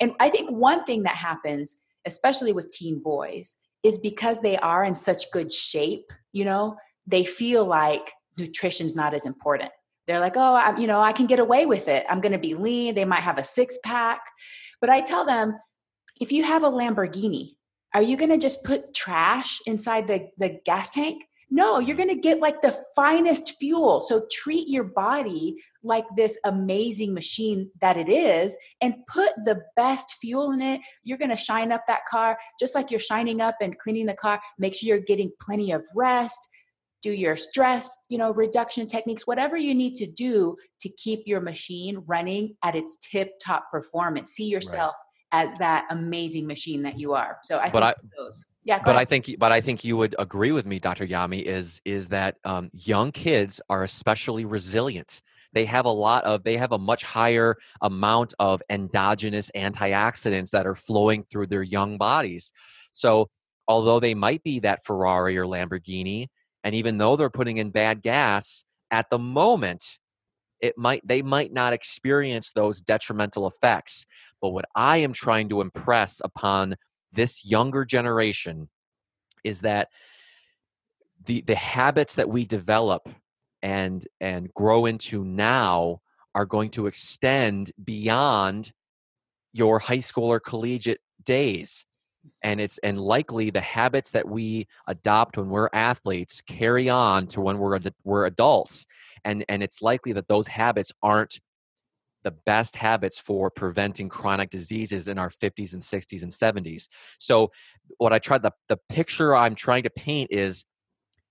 And I think one thing that happens, especially with teen boys, is because they are in such good shape, you know, they feel like nutrition's not as important. They're like, oh, I'm, you know, I can get away with it. I'm going to be lean. They might have a six pack. But I tell them, if you have a Lamborghini, are you going to just put trash inside the, the gas tank? No, you're going to get like the finest fuel. So treat your body like this amazing machine that it is and put the best fuel in it. You're going to shine up that car just like you're shining up and cleaning the car. Make sure you're getting plenty of rest. Do your stress, you know, reduction techniques, whatever you need to do to keep your machine running at its tip top performance. See yourself right. as that amazing machine that you are. So I but I, those. Yeah, but ahead. I think, but I think you would agree with me, Dr. Yami, is is that um, young kids are especially resilient. They have a lot of, they have a much higher amount of endogenous antioxidants that are flowing through their young bodies. So, although they might be that Ferrari or Lamborghini, and even though they're putting in bad gas at the moment, it might they might not experience those detrimental effects. But what I am trying to impress upon this younger generation is that the the habits that we develop and and grow into now are going to extend beyond your high school or collegiate days and it's and likely the habits that we adopt when we're athletes carry on to when we're we're adults and and it's likely that those habits aren't the best habits for preventing chronic diseases in our 50s and 60s and 70s. So what I tried the the picture I'm trying to paint is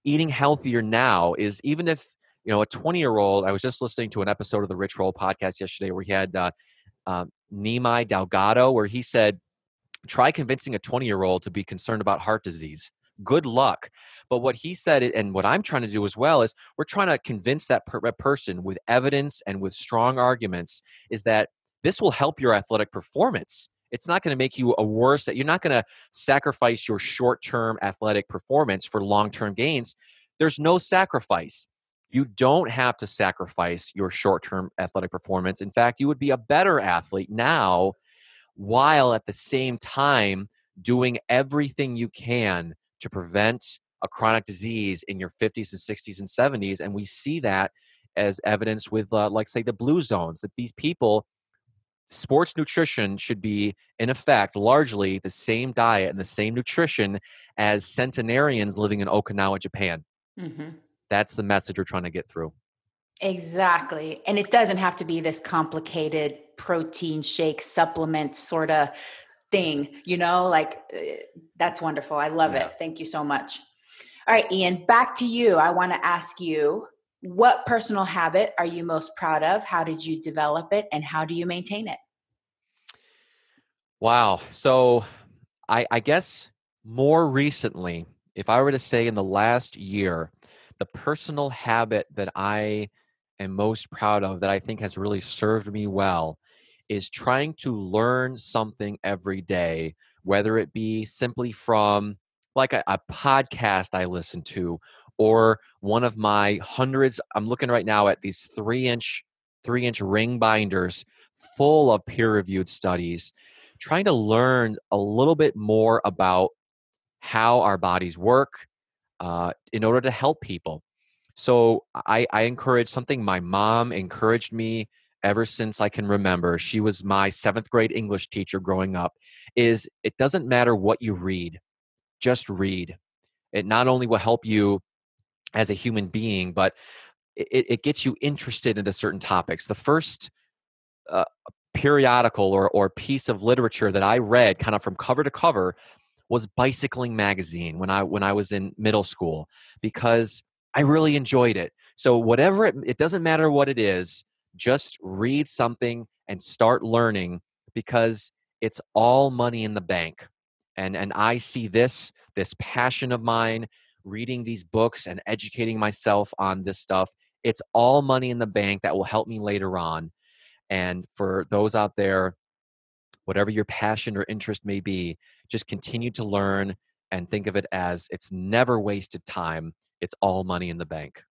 eating healthier now is even if you know a 20 year old I was just listening to an episode of the Rich Roll podcast yesterday where he had uh, uh, Nimai Delgado where he said try convincing a 20 year old to be concerned about heart disease good luck. But what he said, and what I'm trying to do as well, is we're trying to convince that per- person with evidence and with strong arguments is that this will help your athletic performance. It's not going to make you a worse, that you're not going to sacrifice your short term athletic performance for long term gains. There's no sacrifice. You don't have to sacrifice your short term athletic performance. In fact, you would be a better athlete now while at the same time doing everything you can to prevent a chronic disease in your 50s and 60s and 70s. And we see that as evidence with, uh, like, say, the blue zones, that these people, sports nutrition should be, in effect, largely the same diet and the same nutrition as centenarians living in Okinawa, Japan. Mm-hmm. That's the message we're trying to get through. Exactly. And it doesn't have to be this complicated protein shake supplement sort of thing, you know, like uh, that's wonderful. I love yeah. it. Thank you so much. All right, Ian, back to you. I want to ask you what personal habit are you most proud of? How did you develop it and how do you maintain it? Wow. So I, I guess more recently, if I were to say in the last year, the personal habit that I am most proud of that I think has really served me well is trying to learn something every day, whether it be simply from like a, a, podcast I listen to or one of my hundreds. I'm looking right now at these three inch, three inch ring binders full of peer reviewed studies, trying to learn a little bit more about how our bodies work uh, in order to help people. So I, I encourage something my mom encouraged me ever since I can remember. She was my seventh grade English teacher growing up. Is it doesn't matter what you read, just read. It not only will help you as a human being, but it, it gets you interested into certain topics. The first uh, periodical or, or piece of literature that I read, kind of from cover to cover, was Bicycling Magazine when I when I was in middle school because I really enjoyed it. So whatever it, it doesn't matter what it is, just read something and start learning because it's all money in the bank. And and I see this this passion of mine reading these books and educating myself on this stuff. It's all money in the bank that will help me later on. And for those out there whatever your passion or interest may be, just continue to learn and think of it as it's never wasted time. It's all money in the bank.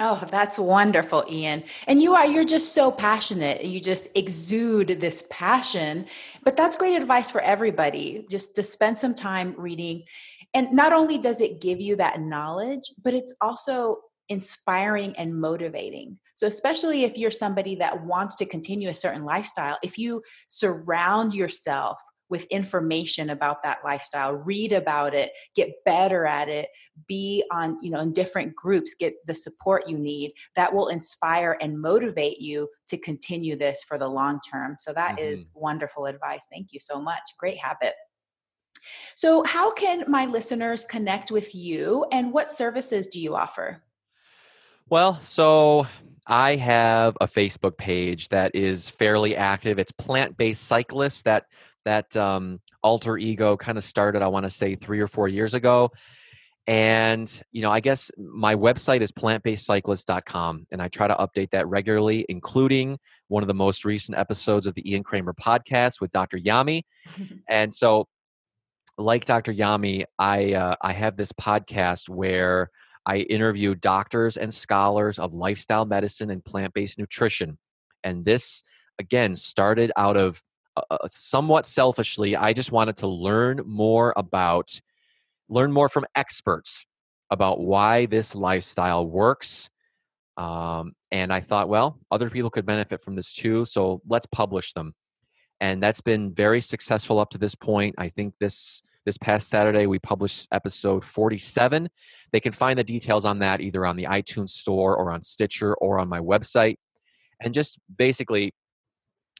Oh, that's wonderful, Ian. And you are, you're just so passionate. You just exude this passion. But that's great advice for everybody, just to spend some time reading. And not only does it give you that knowledge, but it's also inspiring and motivating. So, especially if you're somebody that wants to continue a certain lifestyle, if you surround yourself with information about that lifestyle read about it get better at it be on you know in different groups get the support you need that will inspire and motivate you to continue this for the long term so that mm-hmm. is wonderful advice thank you so much great habit so how can my listeners connect with you and what services do you offer well so I have a Facebook page that is fairly active. It's plant based cyclists. That that um, alter ego kind of started, I want to say, three or four years ago. And, you know, I guess my website is plantbasedcyclist.com, and I try to update that regularly, including one of the most recent episodes of the Ian Cramer podcast with Dr. Yami. and so, like Dr. Yami, I, uh, I have this podcast where I interview doctors and scholars of lifestyle medicine and plant based nutrition. And this, again, started out of uh, uh, somewhat selfishly, I just wanted to learn more about, learn more from experts about why this lifestyle works. Um, and I thought, well, other people could benefit from this too, so let's publish them. And that's been very successful up to this point. I think this this past Saturday we published episode 47. They can find the details on that either on the iTunes store or on Stitcher or on my website. And just basically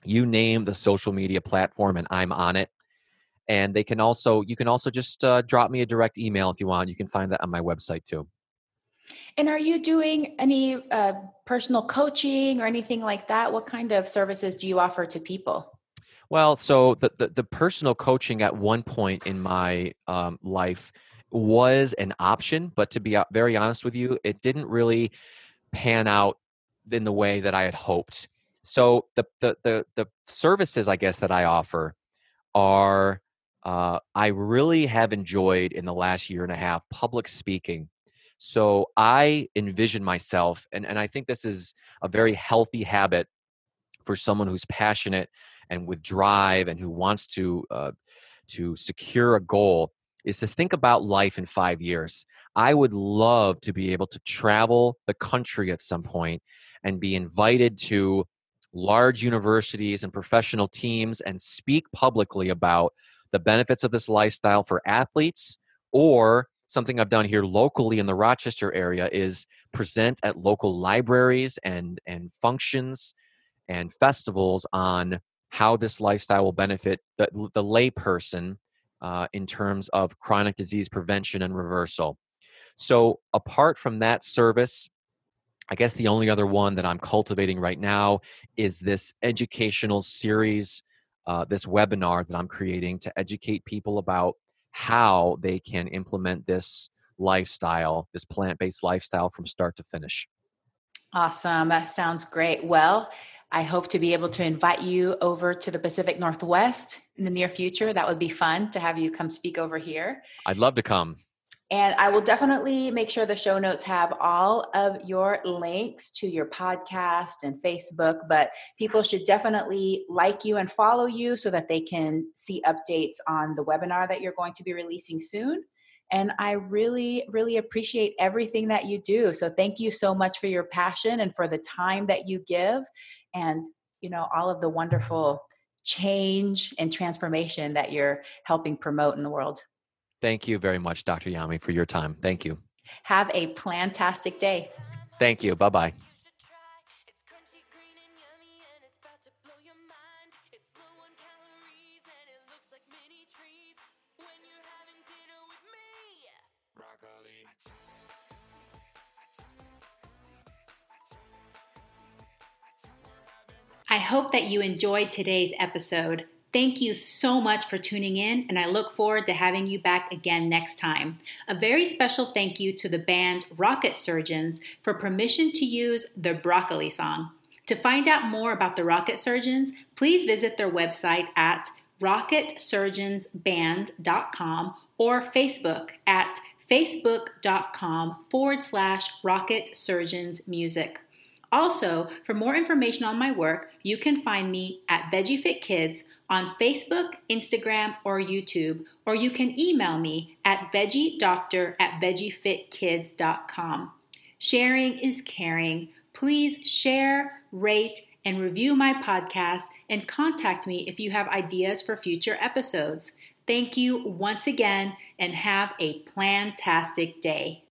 you name the social media platform and i'm on it. And they can also you can also just uh, drop me a direct email if you want you can find that on my website too. And are you doing any uh, personal coaching or anything like that? What kind of services do you offer to people? Well so the, the, the personal coaching at one point in my um, life was an option but to be very honest with you it didn't really pan out in the way that i had hoped so the, the the the services I guess that I offer are uh, I really have enjoyed in the last year and a half public speaking. So I envision myself, and, and I think this is a very healthy habit for someone who's passionate and with drive and who wants to uh, to secure a goal is to think about life in five years. I would love to be able to travel the country at some point and be invited to large universities and professional teams and speak publicly about the benefits of this lifestyle for athletes or something I've done here locally in the Rochester area is present at local libraries and and functions and festivals on how this lifestyle will benefit the, the layperson uh, in terms of chronic disease prevention and reversal. So, apart from that service, I guess the only other one that I'm cultivating right now is this educational series, uh, this webinar that I'm creating to educate people about how they can implement this lifestyle, this plant based lifestyle from start to finish. Awesome. That sounds great. Well, I hope to be able to invite you over to the Pacific Northwest in the near future. That would be fun to have you come speak over here. I'd love to come. And I will definitely make sure the show notes have all of your links to your podcast and Facebook. But people should definitely like you and follow you so that they can see updates on the webinar that you're going to be releasing soon. And I really, really appreciate everything that you do. So thank you so much for your passion and for the time that you give and, you know, all of the wonderful change and transformation that you're helping promote in the world. Thank you very much, Dr. Yami, for your time. Thank you. Have a plantastic day. Thank you. Bye bye. I hope that you enjoyed today's episode. Thank you so much for tuning in, and I look forward to having you back again next time. A very special thank you to the band Rocket Surgeons for permission to use the Broccoli song. To find out more about the Rocket Surgeons, please visit their website at rocketsurgeonsband.com or Facebook at facebook.com forward slash rocket surgeons music. Also, for more information on my work, you can find me at Veggie Fit Kids on Facebook, Instagram, or YouTube, or you can email me at veggiedoctor at veggiefitkids.com. Sharing is caring. Please share, rate, and review my podcast and contact me if you have ideas for future episodes. Thank you once again and have a plantastic day.